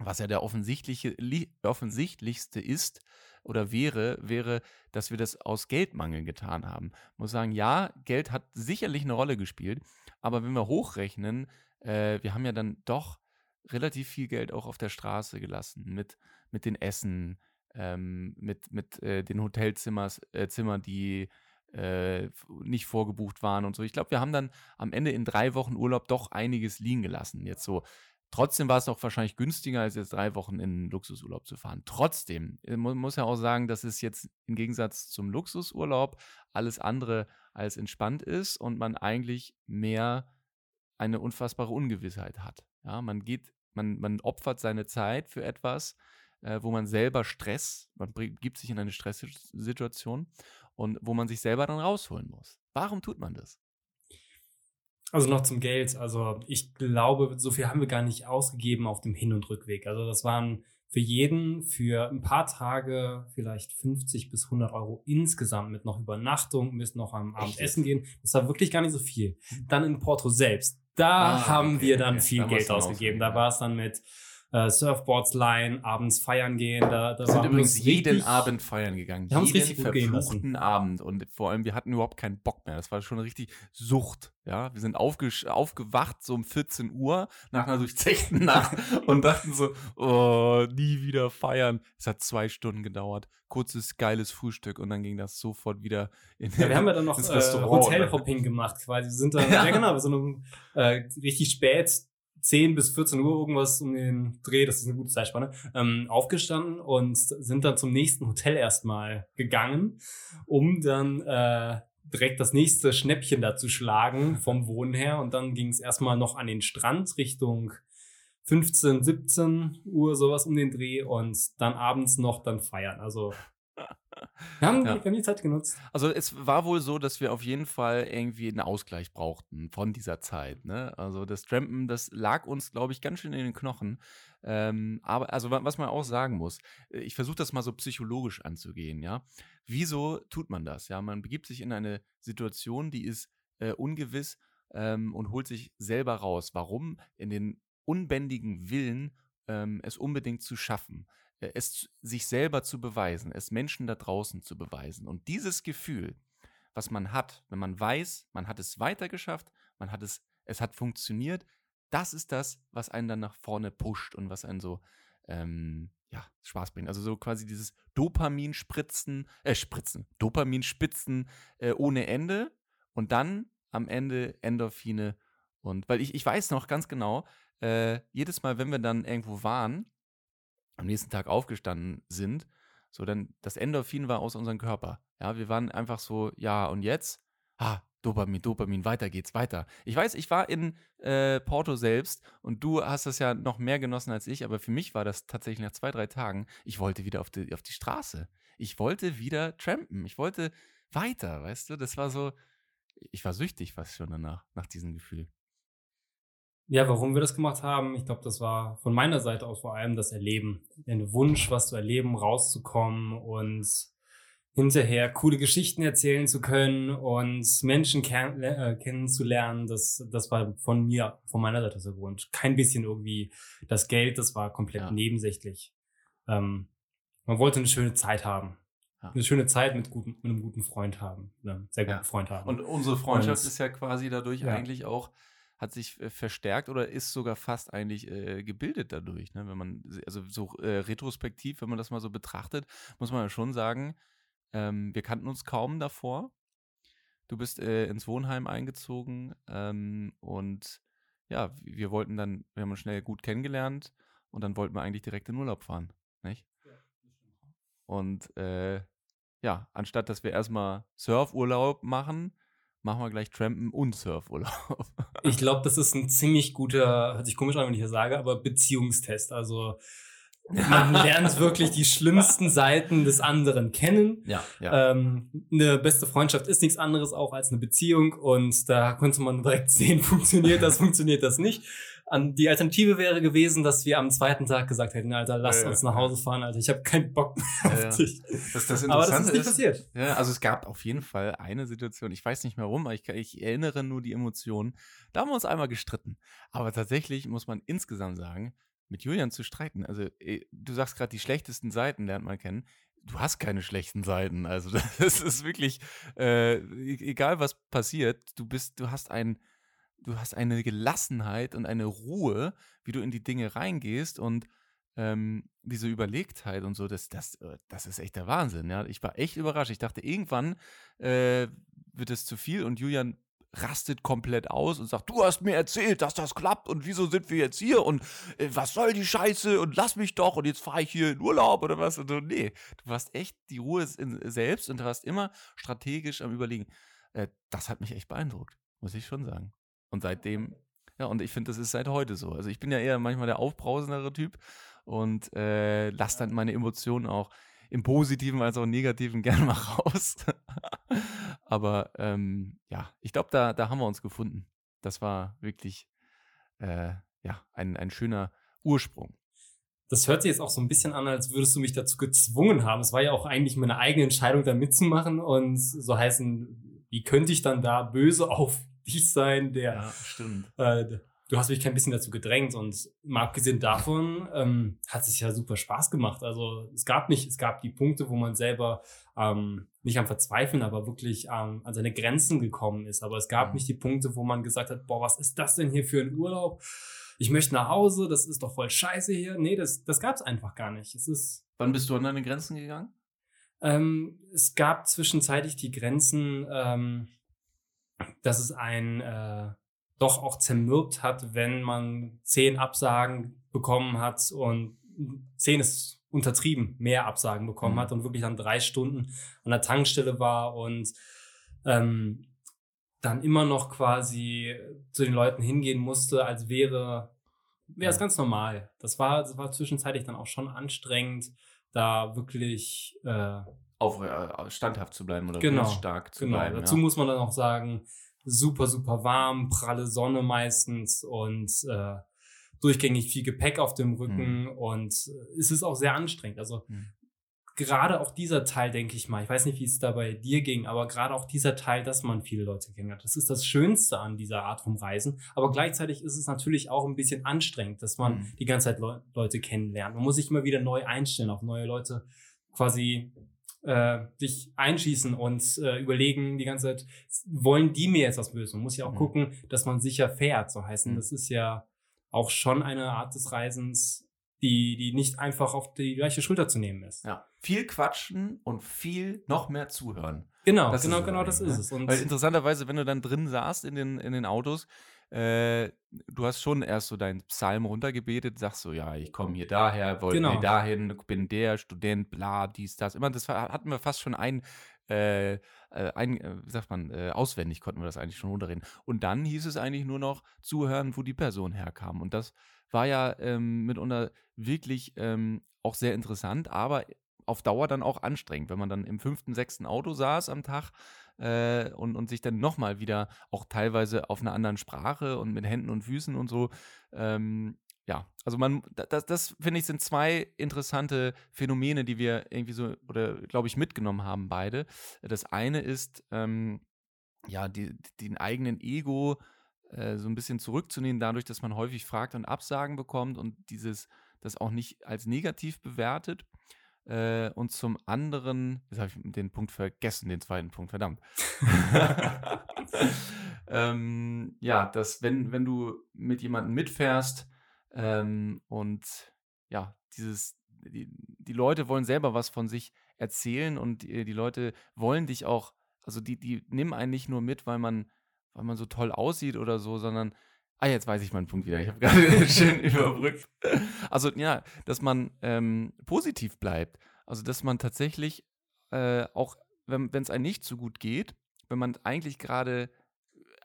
Was ja der offensichtliche, offensichtlichste ist oder wäre, wäre, dass wir das aus Geldmangel getan haben. Ich muss sagen, ja, Geld hat sicherlich eine Rolle gespielt, aber wenn wir hochrechnen, äh, wir haben ja dann doch relativ viel Geld auch auf der Straße gelassen mit, mit den Essen, ähm, mit, mit äh, den Hotelzimmern, äh, die äh, nicht vorgebucht waren und so. Ich glaube, wir haben dann am Ende in drei Wochen Urlaub doch einiges liegen gelassen. Jetzt so Trotzdem war es auch wahrscheinlich günstiger, als jetzt drei Wochen in Luxusurlaub zu fahren. Trotzdem, äh, man muss ja auch sagen, dass es jetzt im Gegensatz zum Luxusurlaub alles andere als entspannt ist und man eigentlich mehr eine unfassbare Ungewissheit hat. Ja, man geht, man, man opfert seine Zeit für etwas, äh, wo man selber Stress, man gibt sich in eine Stresssituation und wo man sich selber dann rausholen muss. Warum tut man das? Also noch zum Geld. Also ich glaube, so viel haben wir gar nicht ausgegeben auf dem Hin- und Rückweg. Also das waren für jeden für ein paar Tage vielleicht 50 bis 100 Euro insgesamt mit noch Übernachtung, bis noch am Abend essen gehen. Das war wirklich gar nicht so viel. Dann in Porto selbst. Da ah, haben okay, wir dann okay. viel da Geld ausgegeben. Da war es dann mit äh, Surfboards leihen, abends feiern gehen. Da, da wir sind übrigens jeden Abend feiern gegangen. Wir haben uns richtig verfluchten Abend. Und vor allem, wir hatten überhaupt keinen Bock mehr. Das war schon richtig Sucht. Ja, wir sind aufgewacht so um 14 Uhr nach einer durchzechten Nacht und dachten so, oh, nie wieder feiern. Es hat zwei Stunden gedauert. Kurzes, geiles Frühstück und dann ging das sofort wieder in Ja, wir haben ja dann noch äh, Hotelhopping gemacht quasi. Wir sind dann, ja, ja genau, sind um, äh, richtig spät 10 bis 14 Uhr irgendwas um den Dreh, das ist eine gute Zeitspanne, ähm, aufgestanden und sind dann zum nächsten Hotel erstmal gegangen, um dann äh, direkt das nächste Schnäppchen da zu schlagen vom Wohnen her. Und dann ging es erstmal noch an den Strand Richtung 15, 17 Uhr, sowas um den Dreh und dann abends noch dann feiern. Also wir haben, ja. wir haben die Zeit genutzt. Also es war wohl so, dass wir auf jeden Fall irgendwie einen Ausgleich brauchten von dieser Zeit. Ne? Also das Trampen, das lag uns, glaube ich, ganz schön in den Knochen. Ähm, aber also was man auch sagen muss, äh, ich versuche das mal so psychologisch anzugehen, ja. Wieso tut man das? Ja, man begibt sich in eine Situation, die ist äh, ungewiss ähm, und holt sich selber raus. Warum? In den unbändigen Willen, ähm, es unbedingt zu schaffen. Äh, es sich selber zu beweisen, es Menschen da draußen zu beweisen. Und dieses Gefühl, was man hat, wenn man weiß, man hat es weitergeschafft, man hat es, es hat funktioniert, das ist das, was einen dann nach vorne pusht und was einen so ähm, ja, Spaß bringt. Also so quasi dieses Dopaminspritzen, äh, Spritzen, Dopaminspitzen äh, ohne Ende und dann am Ende Endorphine. Und weil ich, ich weiß noch ganz genau, äh, jedes Mal, wenn wir dann irgendwo waren, am nächsten Tag aufgestanden sind, so dann das Endorphin war aus unserem Körper. Ja, wir waren einfach so, ja, und jetzt? Ah, Dopamin, Dopamin, weiter geht's, weiter. Ich weiß, ich war in äh, Porto selbst und du hast das ja noch mehr genossen als ich, aber für mich war das tatsächlich nach zwei, drei Tagen, ich wollte wieder auf die, auf die Straße. Ich wollte wieder trampen. Ich wollte weiter, weißt du? Das war so, ich war süchtig fast schon danach, nach diesem Gefühl. Ja, warum wir das gemacht haben, ich glaube, das war von meiner Seite aus vor allem das Erleben. Der Wunsch, was zu erleben, rauszukommen und hinterher coole Geschichten erzählen zu können und Menschen kenn äh, kennenzulernen, das, das war von mir, von meiner Seite der Grund. Kein bisschen irgendwie das Geld, das war komplett ja. nebensächlich. Ähm, man wollte eine schöne Zeit haben. Ja. Eine schöne Zeit mit, guten, mit einem guten Freund haben. Einem sehr guten ja. Freund haben. Und unsere Freundschaft und, ist ja quasi dadurch eigentlich auch hat sich äh, verstärkt oder ist sogar fast eigentlich äh, gebildet dadurch. Ne? Wenn man, also so äh, retrospektiv, wenn man das mal so betrachtet, muss man ja schon sagen, ähm, wir kannten uns kaum davor. Du bist äh, ins Wohnheim eingezogen ähm, und ja, wir wollten dann, wir haben uns schnell gut kennengelernt und dann wollten wir eigentlich direkt in Urlaub fahren, nicht? Ja, und äh, ja, anstatt dass wir erstmal Surfurlaub machen, machen wir gleich Trampen und Surfurlaub. ich glaube, das ist ein ziemlich guter, hört sich komisch an, wenn ich das sage, aber Beziehungstest. Also man lernt wirklich die schlimmsten Seiten des anderen kennen. Ja, ja. Ähm, eine beste Freundschaft ist nichts anderes auch als eine Beziehung und da konnte man direkt sehen, funktioniert das, funktioniert das nicht. An, die Alternative wäre gewesen, dass wir am zweiten Tag gesagt hätten, Alter, lass ja, uns nach Hause fahren, Alter, ich habe keinen Bock mehr auf ja, dich. Das, das aber das ist nicht ist, passiert. Ja, also es gab auf jeden Fall eine Situation, ich weiß nicht mehr warum, aber ich, ich erinnere nur die Emotionen. Da haben wir uns einmal gestritten. Aber tatsächlich muss man insgesamt sagen, mit Julian zu streiten. Also, äh, du sagst gerade, die schlechtesten Seiten lernt man kennen. Du hast keine schlechten Seiten. Also, das ist wirklich, äh, e-, egal was passiert, du bist, du hast ein, du hast eine Gelassenheit und eine Ruhe, wie du in die Dinge reingehst und ähm, diese Überlegtheit und so, das, das, äh, das ist echt der Wahnsinn. Ja? Ich war echt überrascht. Ich dachte, irgendwann äh, wird es zu viel und Julian rastet komplett aus und sagt, du hast mir erzählt, dass das klappt und wieso sind wir jetzt hier und äh, was soll die Scheiße und lass mich doch und jetzt fahre ich hier in Urlaub oder was und so. Nee, du hast echt die Ruhe in, selbst und du warst immer strategisch am Überlegen. Äh, das hat mich echt beeindruckt, muss ich schon sagen. Und seitdem, ja, und ich finde, das ist seit heute so. Also ich bin ja eher manchmal der aufbrausendere Typ und äh, lasse dann meine Emotionen auch im Positiven als auch im Negativen gerne mal raus. Aber ähm, ja, ich glaube, da, da haben wir uns gefunden. Das war wirklich äh, ja, ein, ein schöner Ursprung. Das hört sich jetzt auch so ein bisschen an, als würdest du mich dazu gezwungen haben. Es war ja auch eigentlich meine eigene Entscheidung, da mitzumachen und so heißen, wie könnte ich dann da böse auf dich sein, der ja, stimmt. Äh, du hast mich kein bisschen dazu gedrängt und mal abgesehen davon ähm, hat es ja super Spaß gemacht. Also es gab nicht, es gab die Punkte, wo man selber ähm, nicht am Verzweifeln, aber wirklich ähm, an seine Grenzen gekommen ist. Aber es gab mhm. nicht die Punkte, wo man gesagt hat, boah, was ist das denn hier für ein Urlaub? Ich möchte nach Hause, das ist doch voll scheiße hier. Nee, das, das gab es einfach gar nicht. Es ist. Wann bist du an deine Grenzen gegangen? Ähm, es gab zwischenzeitlich die Grenzen, ähm, dass es ein äh, doch auch zermürbt hat, wenn man zehn Absagen bekommen hat und zehn ist untertrieben, mehr Absagen bekommen mhm. hat und wirklich dann drei Stunden an der Tankstelle war und ähm, dann immer noch quasi zu den Leuten hingehen musste, als wäre wäre es ganz normal. Das war, das war zwischenzeitlich dann auch schon anstrengend, da wirklich äh, auf äh, standhaft zu bleiben oder genau, stark zu genau. bleiben. Dazu ja. muss man dann auch sagen, super, super warm, pralle Sonne meistens und äh, durchgängig viel Gepäck auf dem Rücken mhm. und äh, es ist auch sehr anstrengend. Also mhm. gerade auch dieser Teil, denke ich mal, ich weiß nicht, wie es da bei dir ging, aber gerade auch dieser Teil, dass man viele Leute kennenlernt, das ist das Schönste an dieser Art von Reisen. Aber gleichzeitig ist es natürlich auch ein bisschen anstrengend, dass man mhm. die ganze Zeit Le Leute kennenlernt. Man muss sich immer wieder neu einstellen auf neue Leute quasi äh, sich einschießen und äh, überlegen die ganze Zeit, wollen die mir jetzt was Böses? Man muss ja auch mhm. gucken, dass man sicher fährt, so heißen. Mhm. Das ist ja auch schon eine Art des Reisens, die, die nicht einfach auf die gleiche Schulter zu nehmen ist. Ja. Viel quatschen und viel noch mehr zuhören. Genau, das genau, genau, das ist ne? es. Und Weil interessanterweise, wenn du dann drin saßt in den, in den Autos, äh, du hast schon erst so deinen Psalm runtergebetet, sagst so, ja, ich komme hier daher, wollte genau. dahin, bin der Student, bla, dies, das. Immer, das hatten wir fast schon ein, äh, äh, ein, äh, wie sagt man, äh, auswendig konnten wir das eigentlich schon runterreden. Und dann hieß es eigentlich nur noch zuhören, wo die Person herkam. Und das war ja ähm, mitunter wirklich ähm, auch sehr interessant, aber auf Dauer dann auch anstrengend, wenn man dann im fünften, sechsten Auto saß am Tag äh, und, und sich dann nochmal wieder auch teilweise auf einer anderen Sprache und mit Händen und Füßen und so. Ähm, ja, also man, das, das finde ich, sind zwei interessante Phänomene, die wir irgendwie so, oder glaube ich, mitgenommen haben, beide. Das eine ist, ähm, ja, die, den eigenen Ego äh, so ein bisschen zurückzunehmen, dadurch, dass man häufig fragt und Absagen bekommt und dieses, das auch nicht als negativ bewertet. Äh, und zum anderen, jetzt habe ich den Punkt vergessen, den zweiten Punkt, verdammt. ähm, ja, dass wenn, wenn du mit jemandem mitfährst ähm, und ja, dieses, die, die Leute wollen selber was von sich erzählen und die, die Leute wollen dich auch, also die, die nehmen einen nicht nur mit, weil man, weil man so toll aussieht oder so, sondern Ah, jetzt weiß ich meinen Punkt wieder. Ich habe gerade schön überbrückt. Also ja, dass man ähm, positiv bleibt. Also dass man tatsächlich äh, auch, wenn es einem nicht so gut geht, wenn man eigentlich gerade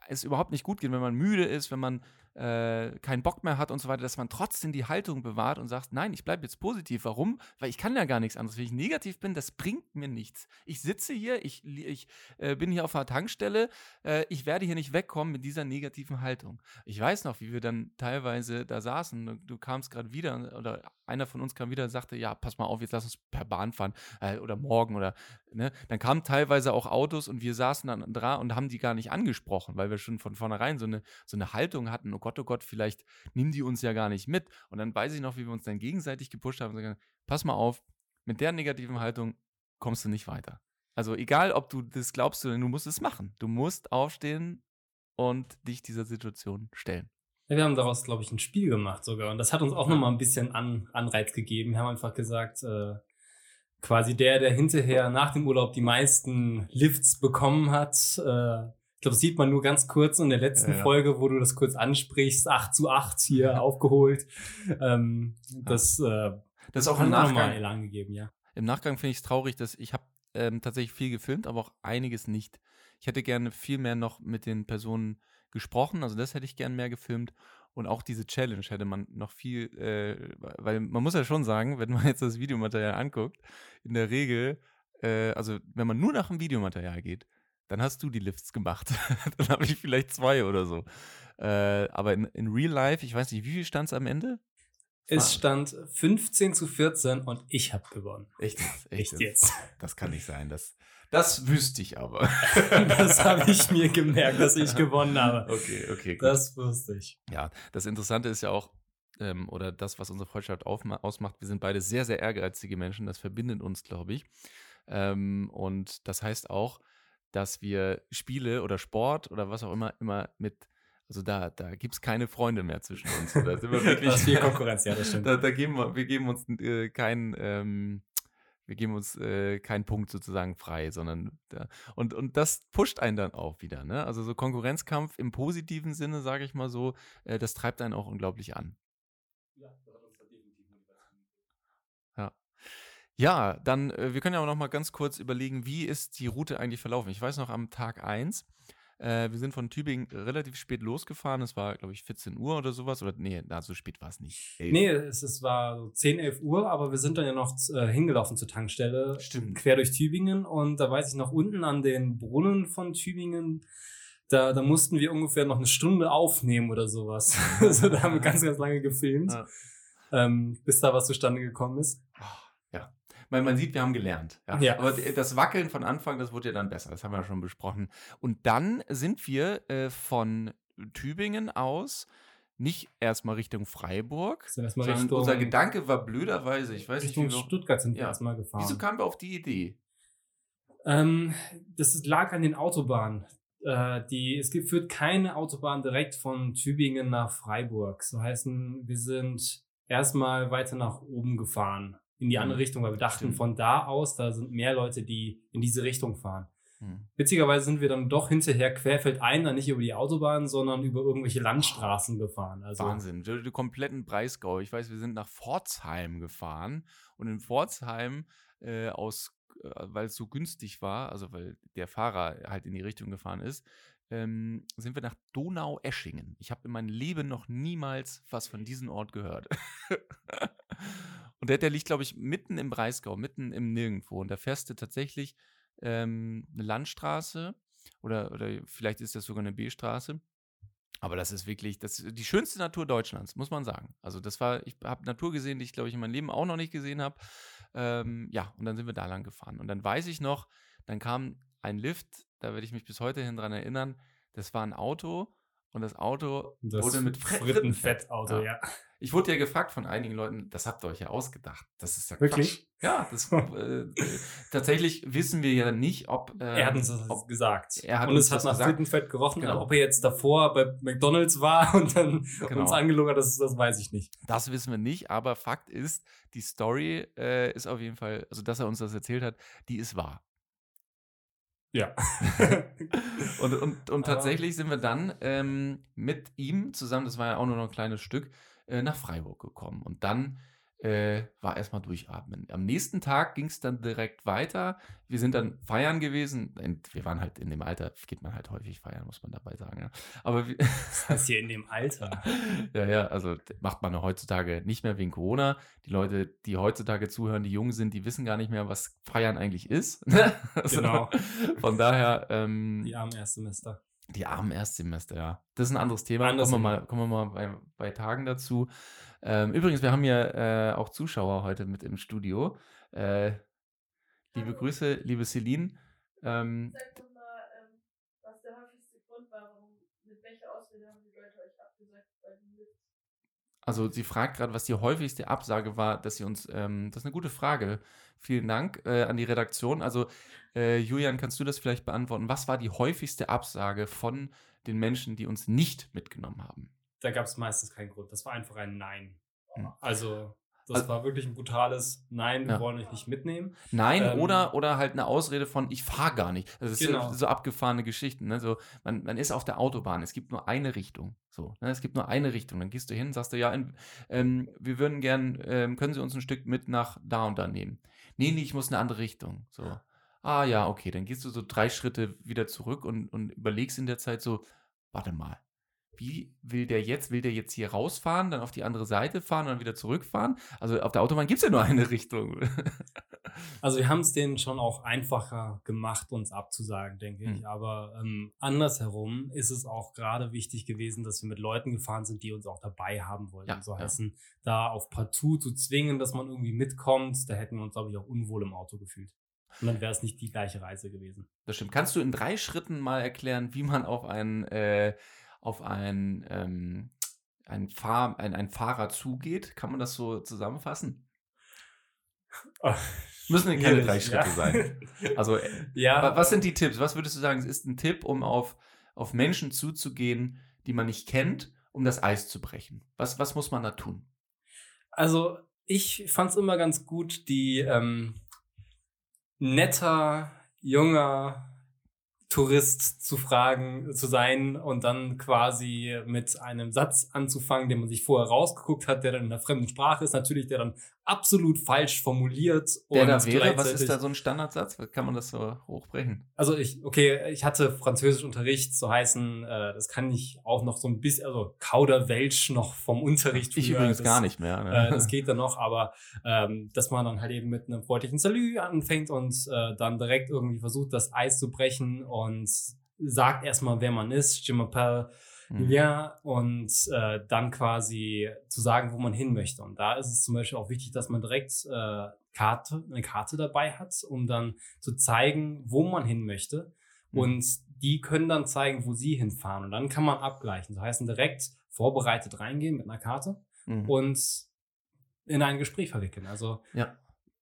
es überhaupt nicht gut geht, wenn man müde ist, wenn man äh, keinen Bock mehr hat und so weiter, dass man trotzdem die Haltung bewahrt und sagt, nein, ich bleibe jetzt positiv. Warum? Weil ich kann ja gar nichts anderes. Wenn ich negativ bin, das bringt mir nichts. Ich sitze hier, ich, ich äh, bin hier auf einer Tankstelle, äh, ich werde hier nicht wegkommen mit dieser negativen Haltung. Ich weiß noch, wie wir dann teilweise da saßen, du, du kamst gerade wieder oder einer von uns kam wieder und sagte, ja, pass mal auf, jetzt lass uns per Bahn fahren äh, oder morgen oder, ne? Dann kamen teilweise auch Autos und wir saßen dann dran und haben die gar nicht angesprochen, weil wir schon von vornherein so eine, so eine Haltung hatten, oh Gott, oh Gott, vielleicht nehmen die uns ja gar nicht mit. Und dann weiß ich noch, wie wir uns dann gegenseitig gepusht haben und sagen, pass mal auf, mit der negativen Haltung kommst du nicht weiter. Also egal, ob du das glaubst oder du musst es machen. Du musst aufstehen und dich dieser Situation stellen. Ja, wir haben daraus, glaube ich, ein Spiel gemacht sogar. Und das hat uns auch nochmal ein bisschen An Anreiz gegeben. Wir haben einfach gesagt, äh, quasi der, der hinterher nach dem Urlaub die meisten Lifts bekommen hat, äh, ich glaube, das sieht man nur ganz kurz in der letzten ja, ja. Folge, wo du das kurz ansprichst, 8 zu 8 hier aufgeholt. Ähm, das, äh, das ist auch im Nachgang Elan gegeben, ja. Im Nachgang finde ich es traurig, dass ich habe ähm, tatsächlich viel gefilmt, aber auch einiges nicht. Ich hätte gerne viel mehr noch mit den Personen gesprochen, also das hätte ich gerne mehr gefilmt und auch diese Challenge hätte man noch viel, äh, weil man muss ja schon sagen, wenn man jetzt das Videomaterial anguckt, in der Regel, äh, also wenn man nur nach dem Videomaterial geht, dann hast du die Lifts gemacht. dann habe ich vielleicht zwei oder so. Äh, aber in, in Real Life, ich weiß nicht, wie viel stand es am Ende? Es stand 15 zu 14 und ich habe gewonnen. Echt? Echt, Echt jetzt? Das kann nicht sein. Das, das wüsste ich aber. das habe ich mir gemerkt, dass ich gewonnen habe. Okay, okay. Gut. Das wusste ich. Ja, das Interessante ist ja auch, ähm, oder das, was unsere Freundschaft ausmacht, wir sind beide sehr, sehr ehrgeizige Menschen. Das verbindet uns, glaube ich. Ähm, und das heißt auch, dass wir Spiele oder Sport oder was auch immer immer mit also da, da gibt es keine Freunde mehr zwischen uns. Da sind wir wirklich, viel Konkurrenz, ja, das stimmt. Da, da geben wir, wir geben uns äh, keinen, ähm, wir geben uns äh, keinen Punkt sozusagen frei, sondern da, und, und das pusht einen dann auch wieder. Ne? Also so Konkurrenzkampf im positiven Sinne, sage ich mal so, äh, das treibt einen auch unglaublich an. Ja, das hat uns da definitiv Ja. Ja, dann, äh, wir können ja auch noch mal ganz kurz überlegen, wie ist die Route eigentlich verlaufen. Ich weiß noch, am Tag 1 äh, wir sind von Tübingen relativ spät losgefahren. Es war, glaube ich, 14 Uhr oder sowas. Oder nee, na, so spät war es nicht. 11. Nee, es, es war so 10, 11 Uhr, aber wir sind dann ja noch äh, hingelaufen zur Tankstelle. Stimmt. Quer durch Tübingen. Und da weiß ich noch, unten an den Brunnen von Tübingen, da, da mussten wir ungefähr noch eine Stunde aufnehmen oder sowas. also da haben wir ganz, ganz lange gefilmt, ja. ähm, bis da was zustande gekommen ist. Oh weil man sieht, wir haben gelernt. Ja. ja. Aber das Wackeln von Anfang, das wurde ja dann besser. Das haben wir ja schon besprochen. Und dann sind wir äh, von Tübingen aus nicht erstmal Richtung Freiburg, sondern Richtung, unser Gedanke war blöderweise, ich weiß Richtung nicht, Richtung Stuttgart sind wir ja. erstmal gefahren. Wieso kamen wir auf die Idee? Ähm, das lag an den Autobahnen. Äh, die, es gibt, führt keine Autobahn direkt von Tübingen nach Freiburg. So heißen, wir sind erstmal weiter nach oben gefahren in die andere mhm. Richtung, weil wir dachten, Stimmt. von da aus, da sind mehr Leute, die in diese Richtung fahren. Mhm. Witzigerweise sind wir dann doch hinterher querfeldein, dann nicht über die Autobahn, sondern über irgendwelche Landstraßen gefahren. Also Wahnsinn, den kompletten Breisgau. Ich weiß, wir sind nach Pforzheim gefahren und in Pforzheim äh, aus, äh, weil es so günstig war, also weil der Fahrer halt in die Richtung gefahren ist, ähm, sind wir nach Donau-Eschingen. Ich habe in meinem Leben noch niemals was von diesem Ort gehört. und der, der liegt, glaube ich, mitten im Breisgau, mitten im Nirgendwo. Und da fährst du tatsächlich ähm, eine Landstraße oder, oder vielleicht ist das sogar eine B-Straße. Aber das ist wirklich das ist die schönste Natur Deutschlands, muss man sagen. Also das war, ich habe Natur gesehen, die ich glaube ich in meinem Leben auch noch nicht gesehen habe. Ähm, ja, und dann sind wir da lang gefahren. Und dann weiß ich noch, dann kam ein Lift, da werde ich mich bis heute hin dran erinnern. Das war ein Auto und das Auto Das wurde mit Frittenfett. Frittenfettauto, Ja. ja. Ich wurde ja gefragt von einigen Leuten, das habt ihr euch ja ausgedacht. Das ist ja Wirklich? Quatsch. Ja, das, äh, äh, tatsächlich wissen wir ja nicht, ob. ähm, er hat uns das ob, gesagt. er hat und uns es hat nach gesagt. Frittenfett gerochen. Genau. Ob er jetzt davor bei McDonalds war und dann Genau. uns angelogen hat, das, das weiß ich nicht. Das wissen wir nicht, aber Fakt ist, die Story äh, ist auf jeden Fall, also dass er uns das erzählt hat, die ist wahr. Ja. Und, und, und tatsächlich sind wir dann ähm, mit ihm zusammen, das war ja auch nur noch ein kleines Stück, äh, nach Freiburg gekommen. Und dann äh, war erstmal durchatmen. Am nächsten Tag ging es dann direkt weiter. Wir sind dann feiern gewesen. Und wir waren halt in dem Alter, geht man halt häufig feiern, muss man dabei sagen. Ja. Aber wir, Das heißt hier in dem Alter. ja, ja, also macht man heutzutage nicht mehr wegen Corona. Die Leute, die heutzutage zuhören, die jung sind, die wissen gar nicht mehr, was Feiern eigentlich ist. Also, Genau. Von daher, ähm, Die armen Erstsemester. Die armen Erstsemester, ja. Das ist ein anderes Thema. Anderes kommen wir mal, kommen wir mal bei, bei Tagen dazu. Ähm, übrigens, wir haben ja äh, auch Zuschauer heute mit im Studio. Äh, liebe. Grüße, liebe Celine. Ähm, was der häufigste Grund war, warum, mit welcher Ausrede haben die Leute euch abgesagt bei dem Lift? Also sie fragt gerade, was die häufigste Absage war, dass sie uns, ähm, das ist eine gute Frage. Vielen Dank äh, an die Redaktion. Also äh, Julian, kannst du das vielleicht beantworten? Was war die häufigste Absage von den Menschen, die uns nicht mitgenommen haben? Da gab es meistens keinen Grund. Das war einfach ein Nein. Hm. Also, das Also- war wirklich ein brutales Nein, wir Ja. wollen euch nicht mitnehmen. Nein, Ähm, oder, oder halt eine Ausrede von, ich fahre gar nicht. Das ist Genau. so, so abgefahrene Geschichten. Ne? So, man, man ist auf der Autobahn, es gibt nur eine Richtung. So, ne? Es gibt nur eine Richtung. Dann gehst du hin, sagst du, ja, in, ähm, wir würden gern, ähm, können Sie uns ein Stück mit nach da und da nehmen? Nee, nee, ich muss in eine andere Richtung. So. Ah ja, okay, dann gehst du so drei Schritte wieder zurück und, und überlegst in der Zeit so, warte mal. Wie will der jetzt? Will der jetzt hier rausfahren, dann auf die andere Seite fahren und dann wieder zurückfahren? Also auf der Autobahn gibt es ja nur eine Richtung. Also wir haben es denen schon auch einfacher gemacht, uns abzusagen, denke ich. Hm. Aber ähm, andersherum ist es auch gerade wichtig gewesen, dass wir mit Leuten gefahren sind, die uns auch dabei haben wollten. Ja, so ja. heißen, da auf partout zu zwingen, dass man irgendwie mitkommt, da hätten wir uns, glaube ich, auch unwohl im Auto gefühlt. Und dann wäre es nicht die gleiche Reise gewesen. Das stimmt. Kannst du in drei Schritten mal erklären, wie man auf einen, äh, auf einen, ähm, einen, Fahr ein, einen Fahrer zugeht? Kann man das so zusammenfassen? Müssen keine Schwierig, drei Schritte ja. sein. Also, äh, ja, wa- was sind die Tipps? Was würdest du sagen, es ist ein Tipp, um auf, auf Menschen zuzugehen, die man nicht kennt, um das Eis zu brechen? Was, was muss man da tun? Also, ich fand es immer ganz gut, die ähm, netter, junger Tourist zu fragen, zu sein und dann quasi mit einem Satz anzufangen, den man sich vorher rausgeguckt hat, der dann in einer fremden Sprache ist, natürlich, der dann absolut falsch formuliert. Der und da wäre, was ist da so ein Standardsatz? Kann man das so hochbrechen? Also ich, okay, ich hatte Französischunterricht, so heißen, äh, das kann ich auch noch so ein bisschen, also Kauderwelsch noch vom Unterricht. Ich früher, übrigens das- gar nicht mehr. Ne? äh, das geht dann noch, aber ähm, dass man dann halt eben mit einem freundlichen Salü anfängt und äh, dann direkt irgendwie versucht, das Eis zu brechen und sagt erstmal, wer man ist, je m'appelle Hm. Julien und äh, dann quasi zu sagen, wo man hin möchte. Und da ist es zum Beispiel auch wichtig, dass man direkt äh, Karte, eine Karte dabei hat, um dann zu zeigen, wo man hin möchte. Mhm. Und die können dann zeigen, wo sie hinfahren. Und dann kann man abgleichen. Das heißt, direkt vorbereitet reingehen mit einer Karte Mhm. und in ein Gespräch verwickeln. Also Ja.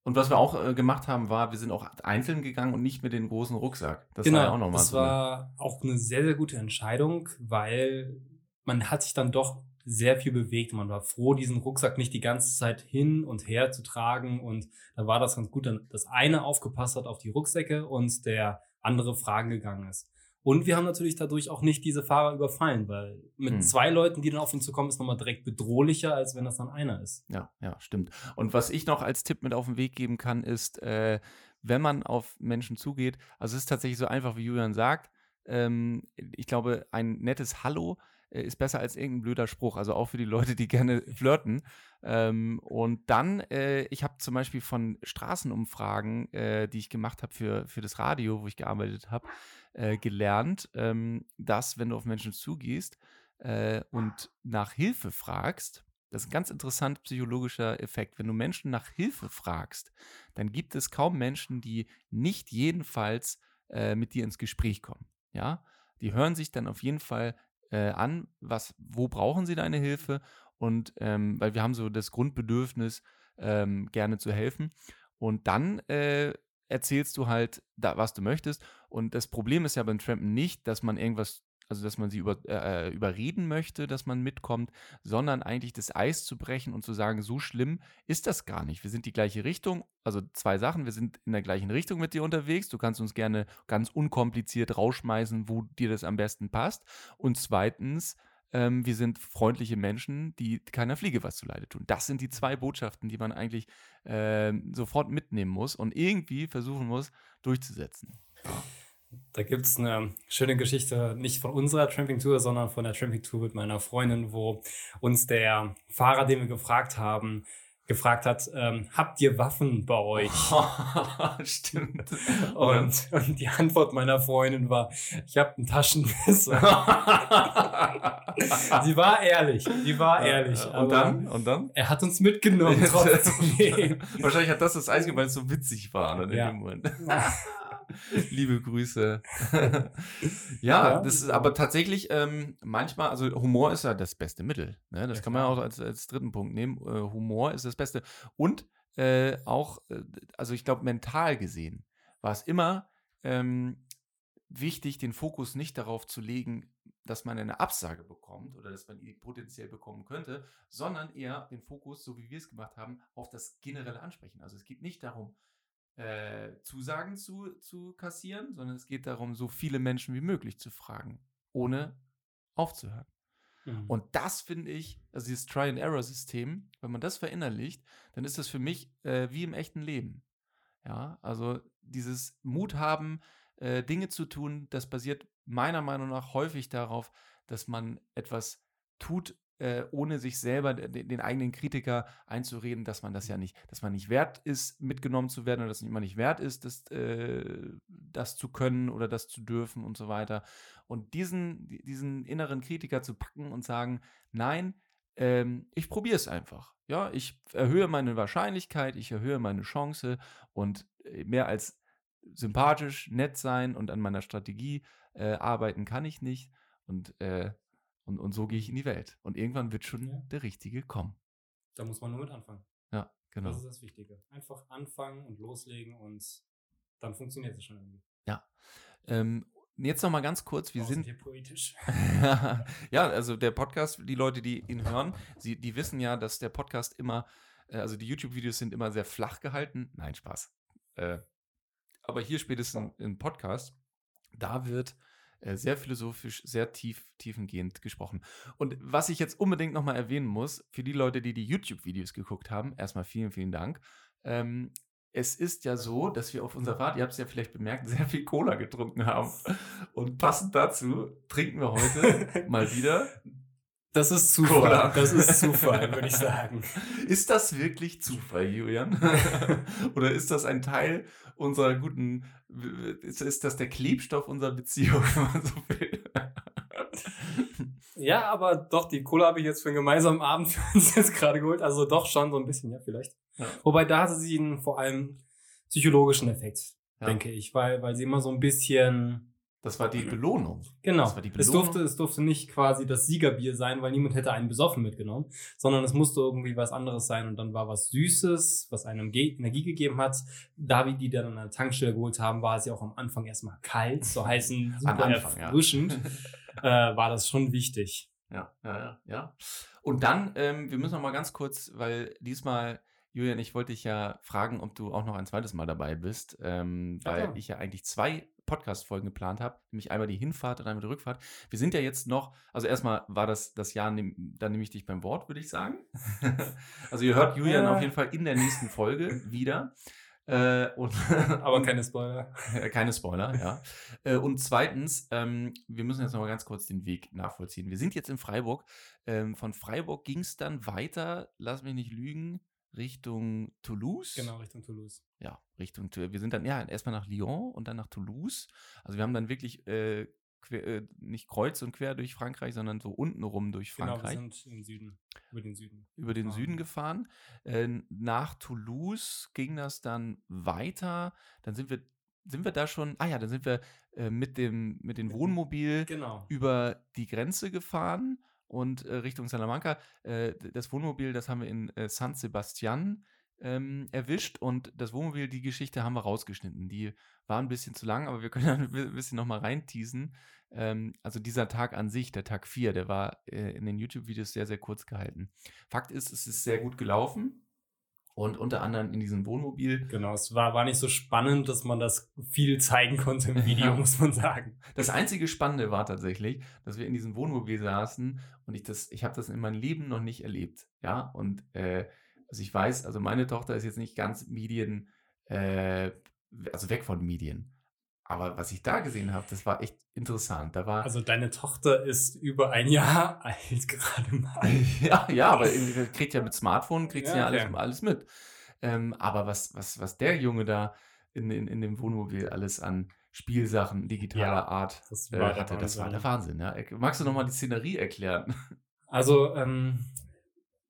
Und was wir auch äh, gemacht haben, war, wir sind auch einzeln gegangen und nicht mit dem großen Rucksack. Das genau, war ja auch nochmal das so. eine- war auch eine sehr, sehr gute Entscheidung, weil man hat sich dann doch sehr viel bewegt. Man war froh, diesen Rucksack nicht die ganze Zeit hin und her zu tragen. Und da war das ganz gut, dann das eine aufgepasst hat auf die Rucksäcke und der andere Fragen gegangen ist. Und wir haben natürlich dadurch auch nicht diese Fahrer überfallen, weil mit Hm. zwei Leuten, die dann auf ihn zu kommen, ist nochmal direkt bedrohlicher, als wenn das dann einer ist. Ja, ja, stimmt. Und was ich noch als Tipp mit auf den Weg geben kann, ist, äh, wenn man auf Menschen zugeht, also es ist tatsächlich so einfach, wie Julian sagt, ähm, ich glaube, ein nettes Hallo ist besser als irgendein blöder Spruch, also auch für die Leute, die gerne flirten. Ähm, und dann, äh, ich habe zum Beispiel von Straßenumfragen, äh, die ich gemacht habe für, für das Radio, wo ich gearbeitet habe, äh, gelernt, ähm, dass wenn du auf Menschen zugehst äh, und nach Hilfe fragst, das ist ein ganz interessant psychologischer Effekt. Wenn du Menschen nach Hilfe fragst, dann gibt es kaum Menschen, die nicht jedenfalls äh, mit dir ins Gespräch kommen. Ja, die hören sich dann auf jeden Fall äh, an, was, wo brauchen sie deine Hilfe und ähm, weil wir haben so das Grundbedürfnis, ähm, gerne zu helfen. Und dann äh, erzählst du halt, da, was du möchtest. Und das Problem ist ja beim Trampen nicht, dass man irgendwas, also dass man sie über, äh, überreden möchte, dass man mitkommt, sondern eigentlich das Eis zu brechen und zu sagen, so schlimm ist das gar nicht. Wir sind die gleiche Richtung. Also zwei Sachen, wir sind in der gleichen Richtung mit dir unterwegs. Du kannst uns gerne ganz unkompliziert rausschmeißen, wo dir das am besten passt. Und zweitens, ähm, wir sind freundliche Menschen, die keiner Fliege was zuleide tun. Das sind die zwei Botschaften, die man eigentlich äh, sofort mitnehmen muss und irgendwie versuchen muss durchzusetzen. Da gibt es eine schöne Geschichte, nicht von unserer Tramping-Tour, sondern von der Tramping-Tour mit meiner Freundin, wo uns der Fahrer, den wir gefragt haben, gefragt hat, ähm, habt ihr Waffen bei euch? Stimmt. Und, und, die Antwort meiner Freundin war, ich habe ein Taschenmesser. sie war ehrlich, sie war ehrlich. und dann? Und dann? Er hat uns mitgenommen. Wahrscheinlich hat das das Einzige, weil es so witzig war in ja. dem Moment. Liebe Grüße. ja, ja, das ist aber tatsächlich ähm, manchmal, also Humor ist ja das beste Mittel. Ne? Das ja, kann man auch als, als dritten Punkt nehmen. Äh, Humor ist das Beste. Und äh, auch, äh, also ich glaube, mental gesehen war es immer ähm, wichtig, den Fokus nicht darauf zu legen, dass man eine Absage bekommt oder dass man ihn potenziell bekommen könnte, sondern eher den Fokus, so wie wir es gemacht haben, auf das generelle Ansprechen. Also es geht nicht darum, äh, Zusagen zu, zu kassieren, sondern es geht darum, so viele Menschen wie möglich zu fragen, ohne aufzuhören. Mhm. Und das finde ich, also dieses Try-and-Error-System, wenn man das verinnerlicht, dann ist das für mich äh, wie im echten Leben. Ja, also dieses Mut haben, äh, Dinge zu tun, das basiert meiner Meinung nach häufig darauf, dass man etwas tut, äh, ohne sich selber den, den, eigenen Kritiker einzureden, dass man das ja nicht, dass man nicht wert ist, mitgenommen zu werden oder dass man nicht wert ist, das, äh, das zu können oder das zu dürfen und so weiter. Und diesen, diesen inneren Kritiker zu packen und sagen, nein, ähm, ich probiere es einfach. Ja, ich erhöhe meine Wahrscheinlichkeit, ich erhöhe meine Chance und äh, mehr als sympathisch, nett sein und an meiner Strategie äh, arbeiten kann ich nicht. Und äh, und, und so gehe ich in die Welt. Und irgendwann wird schon ja. der Richtige kommen. Da muss man nur mit anfangen. Ja, genau. Das ist das Wichtige. Einfach anfangen und loslegen und dann funktioniert es schon irgendwie. Ja. Ähm, jetzt noch mal ganz kurz, wir sind hier poetisch. ja, also der Podcast, die Leute, die ihn hören, sie, die wissen ja, dass der Podcast immer, äh, also die YouTube-Videos sind immer sehr flach gehalten. Nein, Spaß. Äh, aber hier spätestens im Podcast, da wird sehr philosophisch, sehr tief, tiefengehend gesprochen. Und was ich jetzt unbedingt nochmal erwähnen muss, für die Leute, die die YouTube-Videos geguckt haben, erstmal vielen, vielen Dank. Ähm, es ist ja so, dass wir auf unserer Fahrt, ihr habt es ja vielleicht bemerkt, sehr viel Cola getrunken haben. Und passend dazu trinken wir heute mal wieder das ist Zufall. Cola. Das ist Zufall, würde ich sagen. Ist das wirklich Zufall, Julian? Oder ist das ein Teil unserer guten, ist, ist das der Klebstoff unserer Beziehung, wenn man so will? Ja, aber doch, die Cola habe ich jetzt für einen gemeinsamen Abend für uns jetzt gerade geholt. Also doch schon so ein bisschen, ja, vielleicht. Ja. Wobei da hatte sie einen vor allem psychologischen Effekt, ja. denke ich, weil, weil sie immer so ein bisschen das war die Belohnung. Genau. Das war die Belohnung. Es, durfte, es durfte nicht quasi das Siegerbier sein, weil niemand hätte einen besoffen mitgenommen, sondern es musste irgendwie was anderes sein und dann war was Süßes, was einem Energie gegeben hat. Da wir die dann an der Tankstelle geholt haben, war es ja auch am Anfang erstmal kalt, so heißen super Anfang, erfrischend, ja. äh, war das schon wichtig. Ja, ja, ja, ja. Und dann, ähm, wir müssen noch mal ganz kurz, weil diesmal Julian, ich wollte dich ja fragen, ob du auch noch ein zweites Mal dabei bist, ähm, weil ja. ich ja eigentlich zwei Podcast-Folgen geplant habe, nämlich einmal die Hinfahrt und einmal die Rückfahrt. Wir sind ja jetzt noch, also erstmal war das das Jahr, da nehme ich dich beim Wort, würde ich sagen. also ihr hört Julian ja. auf jeden Fall in der nächsten Folge wieder. Äh, und Aber keine Spoiler. keine Spoiler, ja. Äh, und zweitens, ähm, wir müssen jetzt noch mal ganz kurz den Weg nachvollziehen. Wir sind jetzt in Freiburg. Ähm, von Freiburg ging es dann weiter, lass mich nicht lügen, Richtung Toulouse. Genau, Richtung Toulouse. Ja, Richtung Wir sind dann ja erstmal nach Lyon und dann nach Toulouse. Also wir haben dann wirklich äh, quer, äh, nicht kreuz und quer durch Frankreich, sondern so untenrum durch Frankreich. Genau, wir sind im Süden, über den Süden. Über den Süden gefahren. Äh, nach Toulouse ging das dann weiter. Dann sind wir sind wir da schon? Ah ja, dann sind wir äh, mit dem mit dem Wohnmobil Genau. über die Grenze gefahren und äh, Richtung Salamanca. Äh, das Wohnmobil, das haben wir in äh, San Sebastian ähm, erwischt und das Wohnmobil, die Geschichte haben wir rausgeschnitten. Die war ein bisschen zu lang, aber wir können ein bi- bisschen nochmal reinteasen. Ähm, also dieser Tag an sich, der Tag 4, der war äh, in den YouTube-Videos sehr, sehr kurz gehalten. Fakt ist, es ist sehr gut gelaufen und unter anderem in diesem Wohnmobil Genau, es war, war nicht so spannend, dass man das viel zeigen konnte im Video, muss man sagen. Das einzige Spannende war tatsächlich, dass wir in diesem Wohnmobil saßen und ich das, ich habe das in meinem Leben noch nicht erlebt, ja. Und äh, also ich weiß, also meine Tochter ist jetzt nicht ganz Medien, äh, also weg von Medien. Aber was ich da gesehen habe, das war echt interessant. Da war Also deine Tochter ist über ein Jahr alt gerade mal. ja, ja, aber irgendwie kriegt ja mit Smartphone, kriegt sie Ja, ja alles, okay. alles mit. Ähm, aber was, was, was der Junge da in, in, in dem Wohnmobil alles an Spielsachen digitaler Ja, Art das äh, hatte, das war der Wahnsinn. Ja. Magst du nochmal die Szenerie erklären? Also ähm,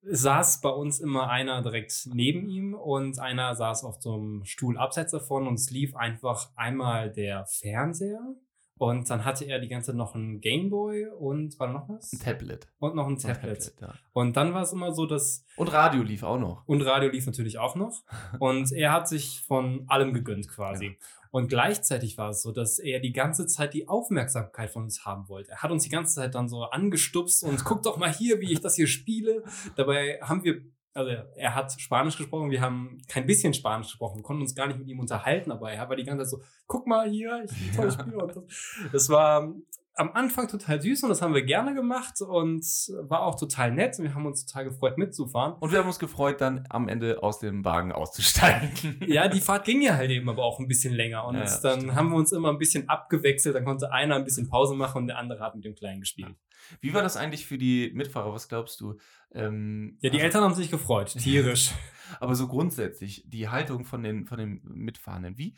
saß bei uns immer einer direkt neben ihm und einer saß auf so einem Stuhl abseits davon und es lief einfach einmal der Fernseher und dann hatte er die ganze Zeit noch ein Gameboy und war da noch was? Ein Tablet. Und noch ein Ein Tablet. ja. Und dann war es immer so, dass Und Radio lief auch noch. Und Radio lief natürlich auch noch. Und er hat sich von allem gegönnt quasi. Und gleichzeitig war es so, dass er die ganze Zeit die Aufmerksamkeit von uns haben wollte. Er hat uns die ganze Zeit dann so angestupst und guck doch mal hier, wie ich das hier spiele. Dabei haben wir, also er hat Spanisch gesprochen, wir haben kein bisschen Spanisch gesprochen, wir konnten uns gar nicht mit ihm unterhalten, aber er war die ganze Zeit so, guck mal hier, ich toll spiele. Und das, das war am Anfang total süß und das haben wir gerne gemacht und war auch total nett und wir haben uns total gefreut mitzufahren. Und wir haben uns gefreut, dann am Ende aus dem Wagen auszusteigen. Ja, die Fahrt ging ja halt eben aber auch ein bisschen länger. Und ja, dann stimmt. haben wir uns immer ein bisschen abgewechselt. Dann konnte einer ein bisschen Pause machen und der andere hat mit dem Kleinen gespielt. Wie war das eigentlich für die Mitfahrer? Was glaubst du? Ähm, Ja, die also- Eltern haben sich gefreut, tierisch. Aber so grundsätzlich, die Haltung von den, von den Mitfahrenden, wie,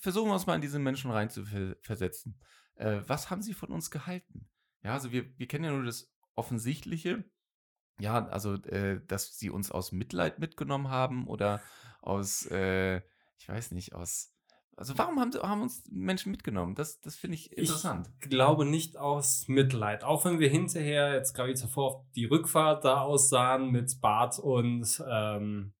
versuchen wir uns mal in diese Menschen rein zu ver- versetzen. Äh, was haben sie von uns gehalten? Ja, also wir, wir kennen ja nur das Offensichtliche. Ja, also, äh, dass sie uns aus Mitleid mitgenommen haben oder aus, äh, ich weiß nicht, aus, also warum haben, sie- haben uns Menschen mitgenommen? Das, das finde ich interessant. Ich glaube nicht aus Mitleid. Auch wenn wir hinterher, jetzt glaube ich zuvor auf die Rückfahrt da aussahen mit Bart und ähm,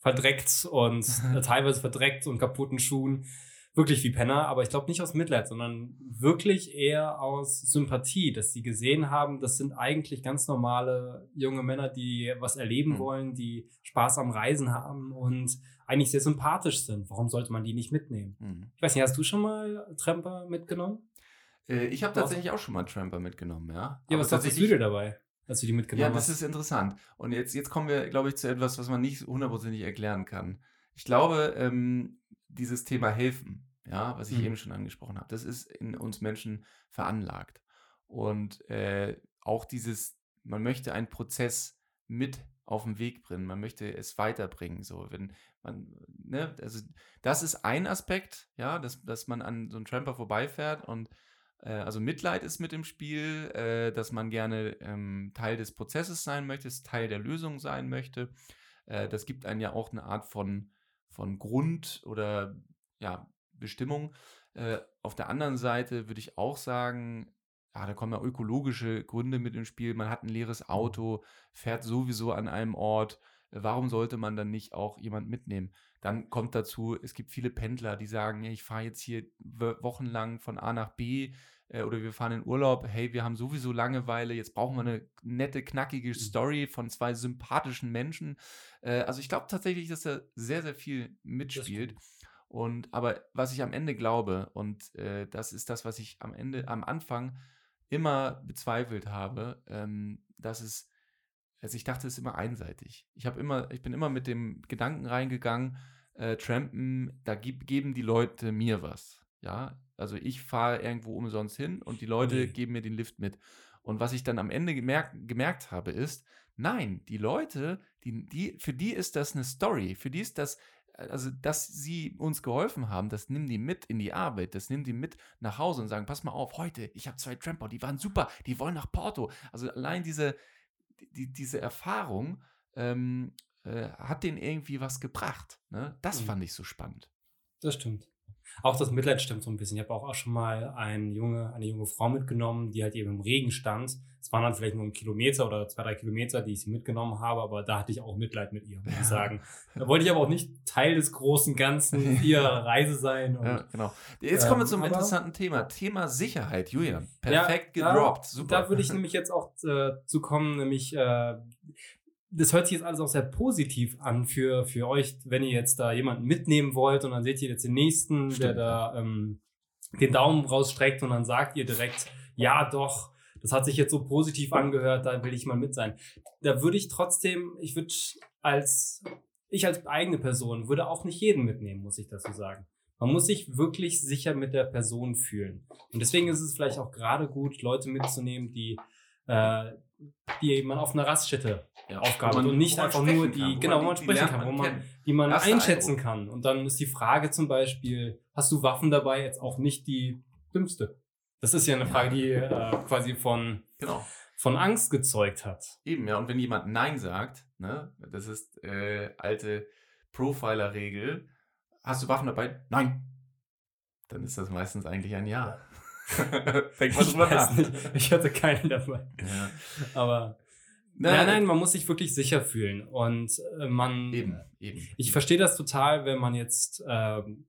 verdreckt und teilweise verdreckt und kaputten Schuhen. Wirklich wie Penner, aber ich glaube nicht aus Mitleid, sondern wirklich eher aus Sympathie, dass sie gesehen haben, das sind eigentlich ganz normale junge Männer, die was erleben Mhm. wollen, die Spaß am Reisen haben und eigentlich sehr sympathisch sind. Warum sollte man die nicht mitnehmen? Hm. Ich weiß nicht, hast du schon mal Tramper mitgenommen? Äh, ich habe tatsächlich auch schon mal Tramper mitgenommen, ja. Ja, Aber was dachtest du dir dabei, als du die mitgenommen Ja, das hast? ist interessant. Und jetzt, jetzt kommen wir, glaube ich, zu etwas, was man nicht hundertprozentig erklären kann. Ich glaube, ähm, dieses Thema helfen, ja, was ich Mhm. eben schon angesprochen habe, das ist in uns Menschen veranlagt. Und äh, auch dieses, man möchte einen Prozess mit auf den Weg bringen, man möchte es weiterbringen. So, wenn man, ne, also das ist ein Aspekt, ja, dass, dass man an so einem Tramper vorbeifährt und äh, also Mitleid ist mit im Spiel, äh, dass man gerne ähm, Teil des Prozesses sein möchte, Teil der Lösung sein möchte. Äh, das gibt einen ja auch eine Art von, von Grund oder ja, Bestimmung. Äh, auf der anderen Seite würde ich auch sagen, ja, da kommen ja ökologische Gründe mit ins Spiel. Man hat ein leeres Auto, fährt sowieso an einem Ort. Warum sollte man dann nicht auch jemand mitnehmen? Dann kommt dazu, es gibt viele Pendler, die sagen, ich fahre jetzt hier wo- wochenlang von A nach B äh, oder wir fahren in Urlaub. Hey, wir haben sowieso Langeweile, jetzt brauchen wir eine nette, knackige Story von zwei sympathischen Menschen. Äh, also ich glaube tatsächlich, dass da sehr, sehr viel mitspielt. Und aber was ich am Ende glaube, und äh, das ist das, was ich am Ende, am Anfang immer bezweifelt habe, ähm, dass es, also ich dachte, es ist immer einseitig. Ich habe immer, ich bin immer mit dem Gedanken reingegangen, äh, Trampen, da gib, geben die Leute mir was. Ja, also ich fahre irgendwo umsonst hin und die Leute Nee. geben mir den Lift mit. Und was ich dann am Ende gemerkt, gemerkt habe, ist, nein, die Leute, die, die, für die ist das eine Story, für die ist das, also dass sie uns geholfen haben, das nimm die mit in die Arbeit, das nimm die mit nach Hause und sagen, pass mal auf, heute, ich habe zwei Tramper, die waren super, die wollen nach Porto. Also allein diese, die, diese Erfahrung ähm, äh, hat denen irgendwie was gebracht. Ne? Das Mhm. fand ich so spannend. Das stimmt. Auch das Mitleid stimmt so ein bisschen. Ich habe auch, auch schon mal ein junge, eine junge Frau mitgenommen, die halt eben im Regen stand. Es waren dann vielleicht nur ein Kilometer oder zwei, drei Kilometer, die ich sie mitgenommen habe, aber da hatte ich auch Mitleid mit ihr, muss ich sagen. Da wollte ich aber auch nicht Teil des großen Ganzen ihrer Reise sein. Und, Ja, genau. Jetzt kommen wir Ähm, zum aber- interessanten Thema. Thema Sicherheit, Julian. Ja, Perfekt da- gedroppt. Super. Da würde ich nämlich jetzt auch äh, zu kommen, nämlich äh, das hört sich jetzt alles auch sehr positiv an für, für euch, wenn ihr jetzt da jemanden mitnehmen wollt und dann seht ihr jetzt den nächsten, der Stimmt. da ähm, den Daumen rausstreckt und dann sagt ihr direkt, ja doch, das hat sich jetzt so positiv angehört, da will ich mal mit sein. Da würde ich trotzdem, ich würde als, ich als eigene Person würde auch nicht jeden mitnehmen, muss ich dazu sagen. Man muss sich wirklich sicher mit der Person fühlen. Und deswegen ist es vielleicht auch gerade gut, Leute mitzunehmen, die, äh, die man auf einer Raststätte Ja, Aufgabe und nicht einfach nur die, kann, genau, wo man sprechen kann, wo man, die man Erster einschätzen Eindruck. kann. Und dann ist die Frage zum Beispiel, hast du Waffen dabei, jetzt auch nicht die dümmste. Das ist ja eine Frage, die äh, quasi von, Genau. von Angst gezeugt hat. Eben, ja. Und wenn jemand Nein sagt, ne, das ist äh, alte Profiler-Regel, hast du Waffen dabei? Nein. Dann ist das meistens eigentlich ein Ja. Fängt mal Ich drüber nicht, ich hatte keinen dabei. Ja. Aber nein, nein, man muss sich wirklich sicher fühlen. Und äh, man, Eben, eben. ich verstehe das total, wenn man jetzt ähm,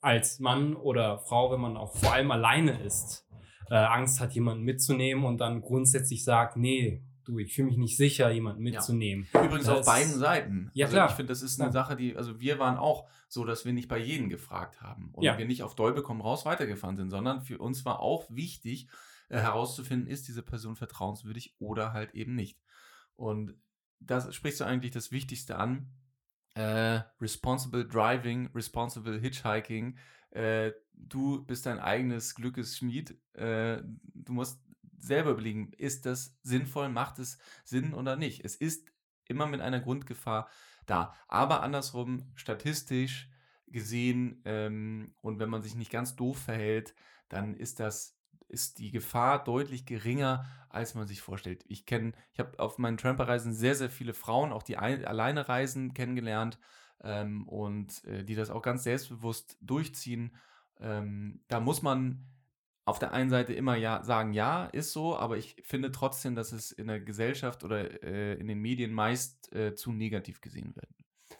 als Mann oder Frau, wenn man auch vor allem alleine ist, äh, Angst hat, jemanden mitzunehmen und dann grundsätzlich sagt, nee, du, ich fühle mich nicht sicher, jemanden mitzunehmen. Übrigens auf beiden Seiten. Ja, also klar. Ich finde, das ist eine. Sache, die, also wir waren auch so, dass wir nicht bei jedem gefragt haben und Ja. wir nicht auf Dolbe komm raus weitergefahren sind, sondern für uns war auch wichtig äh, herauszufinden, ist diese Person vertrauenswürdig oder halt eben nicht. Und das sprichst du eigentlich das Wichtigste an. Äh, responsible Driving, Responsible Hitchhiking. Äh, du bist dein eigenes Glückes Schmied. Äh, du musst selber überlegen, ist das sinnvoll, macht es Sinn oder nicht. Es ist immer mit einer Grundgefahr da. Aber andersrum, statistisch gesehen, ähm, und wenn man sich nicht ganz doof verhält, dann ist das ist die Gefahr deutlich geringer, als man sich vorstellt. Ich kenne, ich habe auf meinen Tramperreisen sehr, sehr viele Frauen, auch die ein, alleine reisen, kennengelernt ähm, und äh, die das auch ganz selbstbewusst durchziehen. Ähm, da muss man auf der einen Seite immer ja sagen, ja, ist so, aber ich finde trotzdem, dass es in der Gesellschaft oder äh, in den Medien meist äh, zu negativ gesehen wird.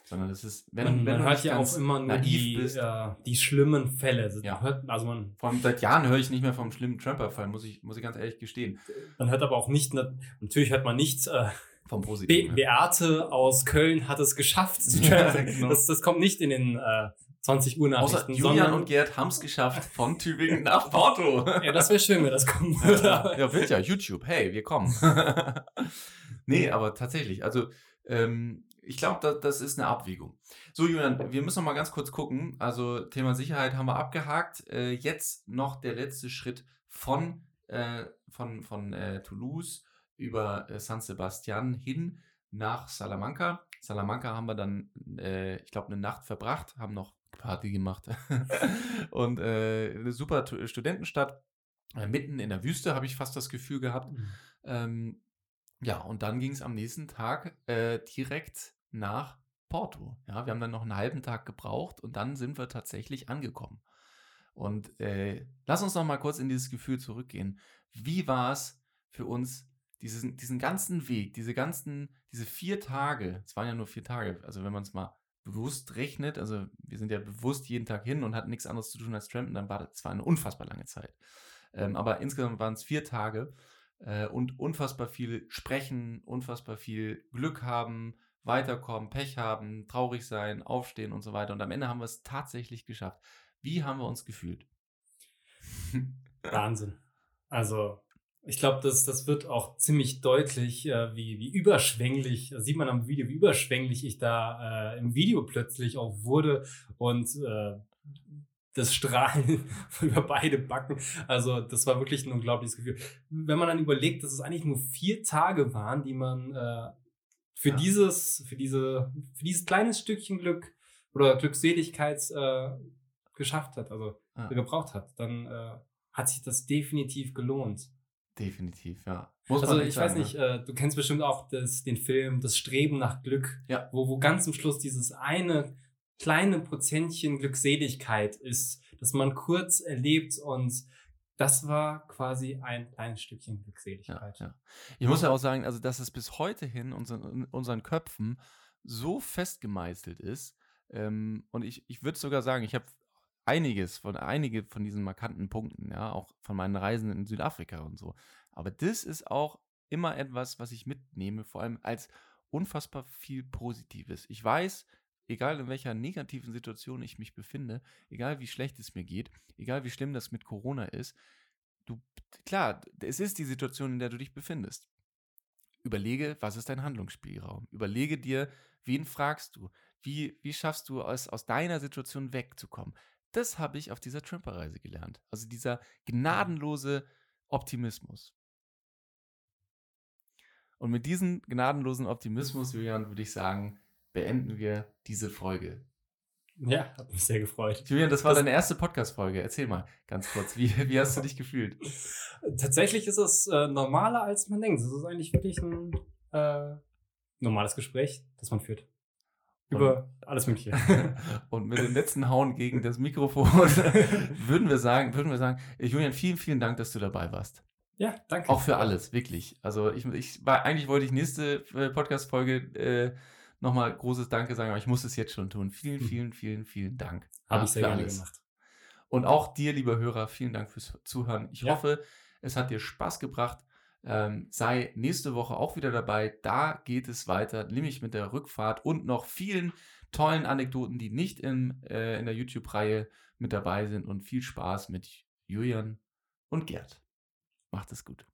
Sondern das ist, wenn, man wenn man du hört ja auch immer nur naiv die, bist. äh, die schlimmen Fälle. Also, Ja. hört, also man, Vor allem seit Jahren höre ich nicht mehr vom schlimmen Tramper-Fall, muss ich, muss ich ganz ehrlich gestehen. man hört aber auch nicht, natürlich hört man nicht, äh, Vom Be Positiven. ne? Beate aus Köln hat es geschafft zu Ja, genau. das, das kommt nicht in den äh, 20 Uhr Außer Nachrichten, Julian und Gerd haben es geschafft von Tübingen nach Porto. ja, das wäre schön, wenn das kommen würde. ja, wird ja, YouTube, hey, wir kommen. nee, aber tatsächlich, also ähm, ich glaube, das, das ist eine Abwägung. So, Julian, wir müssen noch mal ganz kurz gucken. Also Thema Sicherheit haben wir abgehakt. Äh, jetzt noch der letzte Schritt von, äh, von, von äh, Toulouse über äh, San Sebastian hin nach Salamanca. Salamanca haben wir dann, äh, ich glaube, eine Nacht verbracht, haben noch Party gemacht. Und äh, eine super Tu- Studentenstadt. Äh, mitten in der Wüste habe ich fast das Gefühl gehabt. Ähm, ja, und dann ging es am nächsten Tag äh, direkt nach Porto. Ja, wir haben dann noch einen halben Tag gebraucht und dann sind wir tatsächlich angekommen. Und äh, lass uns noch mal kurz in dieses Gefühl zurückgehen. Wie war es für uns, diesen, diesen ganzen Weg, diese ganzen, diese vier Tage, es waren ja nur vier Tage, also wenn man es mal bewusst rechnet, also wir sind ja bewusst jeden Tag hin und hatten nichts anderes zu tun als trampen, dann war das zwar eine unfassbar lange Zeit. Ähm, aber insgesamt waren es vier Tage äh, und unfassbar viel sprechen, unfassbar viel Glück haben, weiterkommen, Pech haben, traurig sein, aufstehen und so weiter. Und am Ende haben wir es tatsächlich geschafft. Wie haben wir uns gefühlt? Wahnsinn. Also, ich glaube, das, das wird auch ziemlich deutlich, äh, wie, wie überschwänglich, das sieht man am Video, wie überschwänglich ich da äh, im Video plötzlich auch wurde und äh, das Strahlen über beide Backen. Also, das war wirklich ein unglaubliches Gefühl. Wenn man dann überlegt, dass es eigentlich nur vier Tage waren, die man äh, für Ja. dieses, für diese, für dieses kleines Stückchen Glück oder Glückseligkeit äh, geschafft hat, also Ja. gebraucht hat, dann äh, hat sich das definitiv gelohnt. Definitiv, ja. Muss Also ich weiß sagen, nicht, ne? du kennst bestimmt auch das, den Film Das Streben nach Glück, Ja. wo, wo ganz zum Schluss dieses eine kleine Prozentchen Glückseligkeit ist, dass man kurz erlebt und das war quasi ein kleines Stückchen Glückseligkeit. Ja, ja. Ich muss ja auch sagen, also dass es bis heute hin unseren, unseren Köpfen so festgemeißelt ist. Ähm, und ich, ich würde sogar sagen, ich habe einiges von einige von diesen markanten Punkten, ja, auch von meinen Reisen in Südafrika und so. Aber das ist auch immer etwas, was ich mitnehme, vor allem als unfassbar viel Positives. Ich weiß, egal in welcher negativen Situation ich mich befinde, egal wie schlecht es mir geht, egal wie schlimm das mit Corona ist, du, klar, es ist die Situation, in der du dich befindest. Überlege, was ist dein Handlungsspielraum? Überlege dir, wen fragst du? Wie, wie schaffst du es, aus deiner Situation wegzukommen? Das habe ich auf dieser Trimper-Reise gelernt. Also dieser gnadenlose Optimismus. Und mit diesem gnadenlosen Optimismus, Julian, würde ich sagen, beenden wir diese Folge. Ja, hat mich sehr gefreut. Julian, das war das deine erste Podcast-Folge. Erzähl mal ganz kurz, wie, wie hast du dich gefühlt? Tatsächlich ist es äh, normaler, als man denkt. Es ist eigentlich wirklich ein äh, normales Gespräch, das man führt. Über und, alles Mögliche. und mit den letzten Hauen gegen das Mikrofon würden wir sagen, würden wir sagen, Julian, vielen, vielen Dank, dass du dabei warst. Ja, danke. Auch für alles, wirklich. Also ich, ich war, eigentlich wollte ich nächste äh, Podcast-Folge äh, nochmal großes Danke sagen, aber ich muss es jetzt schon tun. Vielen, hm. vielen, vielen, vielen Dank. Habe ja, ich sehr gerne alles. gemacht. Und auch dir, lieber Hörer, vielen Dank fürs Zuhören. Ich ja. hoffe, es hat dir Spaß gebracht. Ähm, sei nächste Woche auch wieder dabei. Da geht es weiter, nämlich mit der Rückfahrt und noch vielen tollen Anekdoten, die nicht in, äh, in der YouTube-Reihe mit dabei sind. Und viel Spaß mit Julian und Gerd. Macht es gut.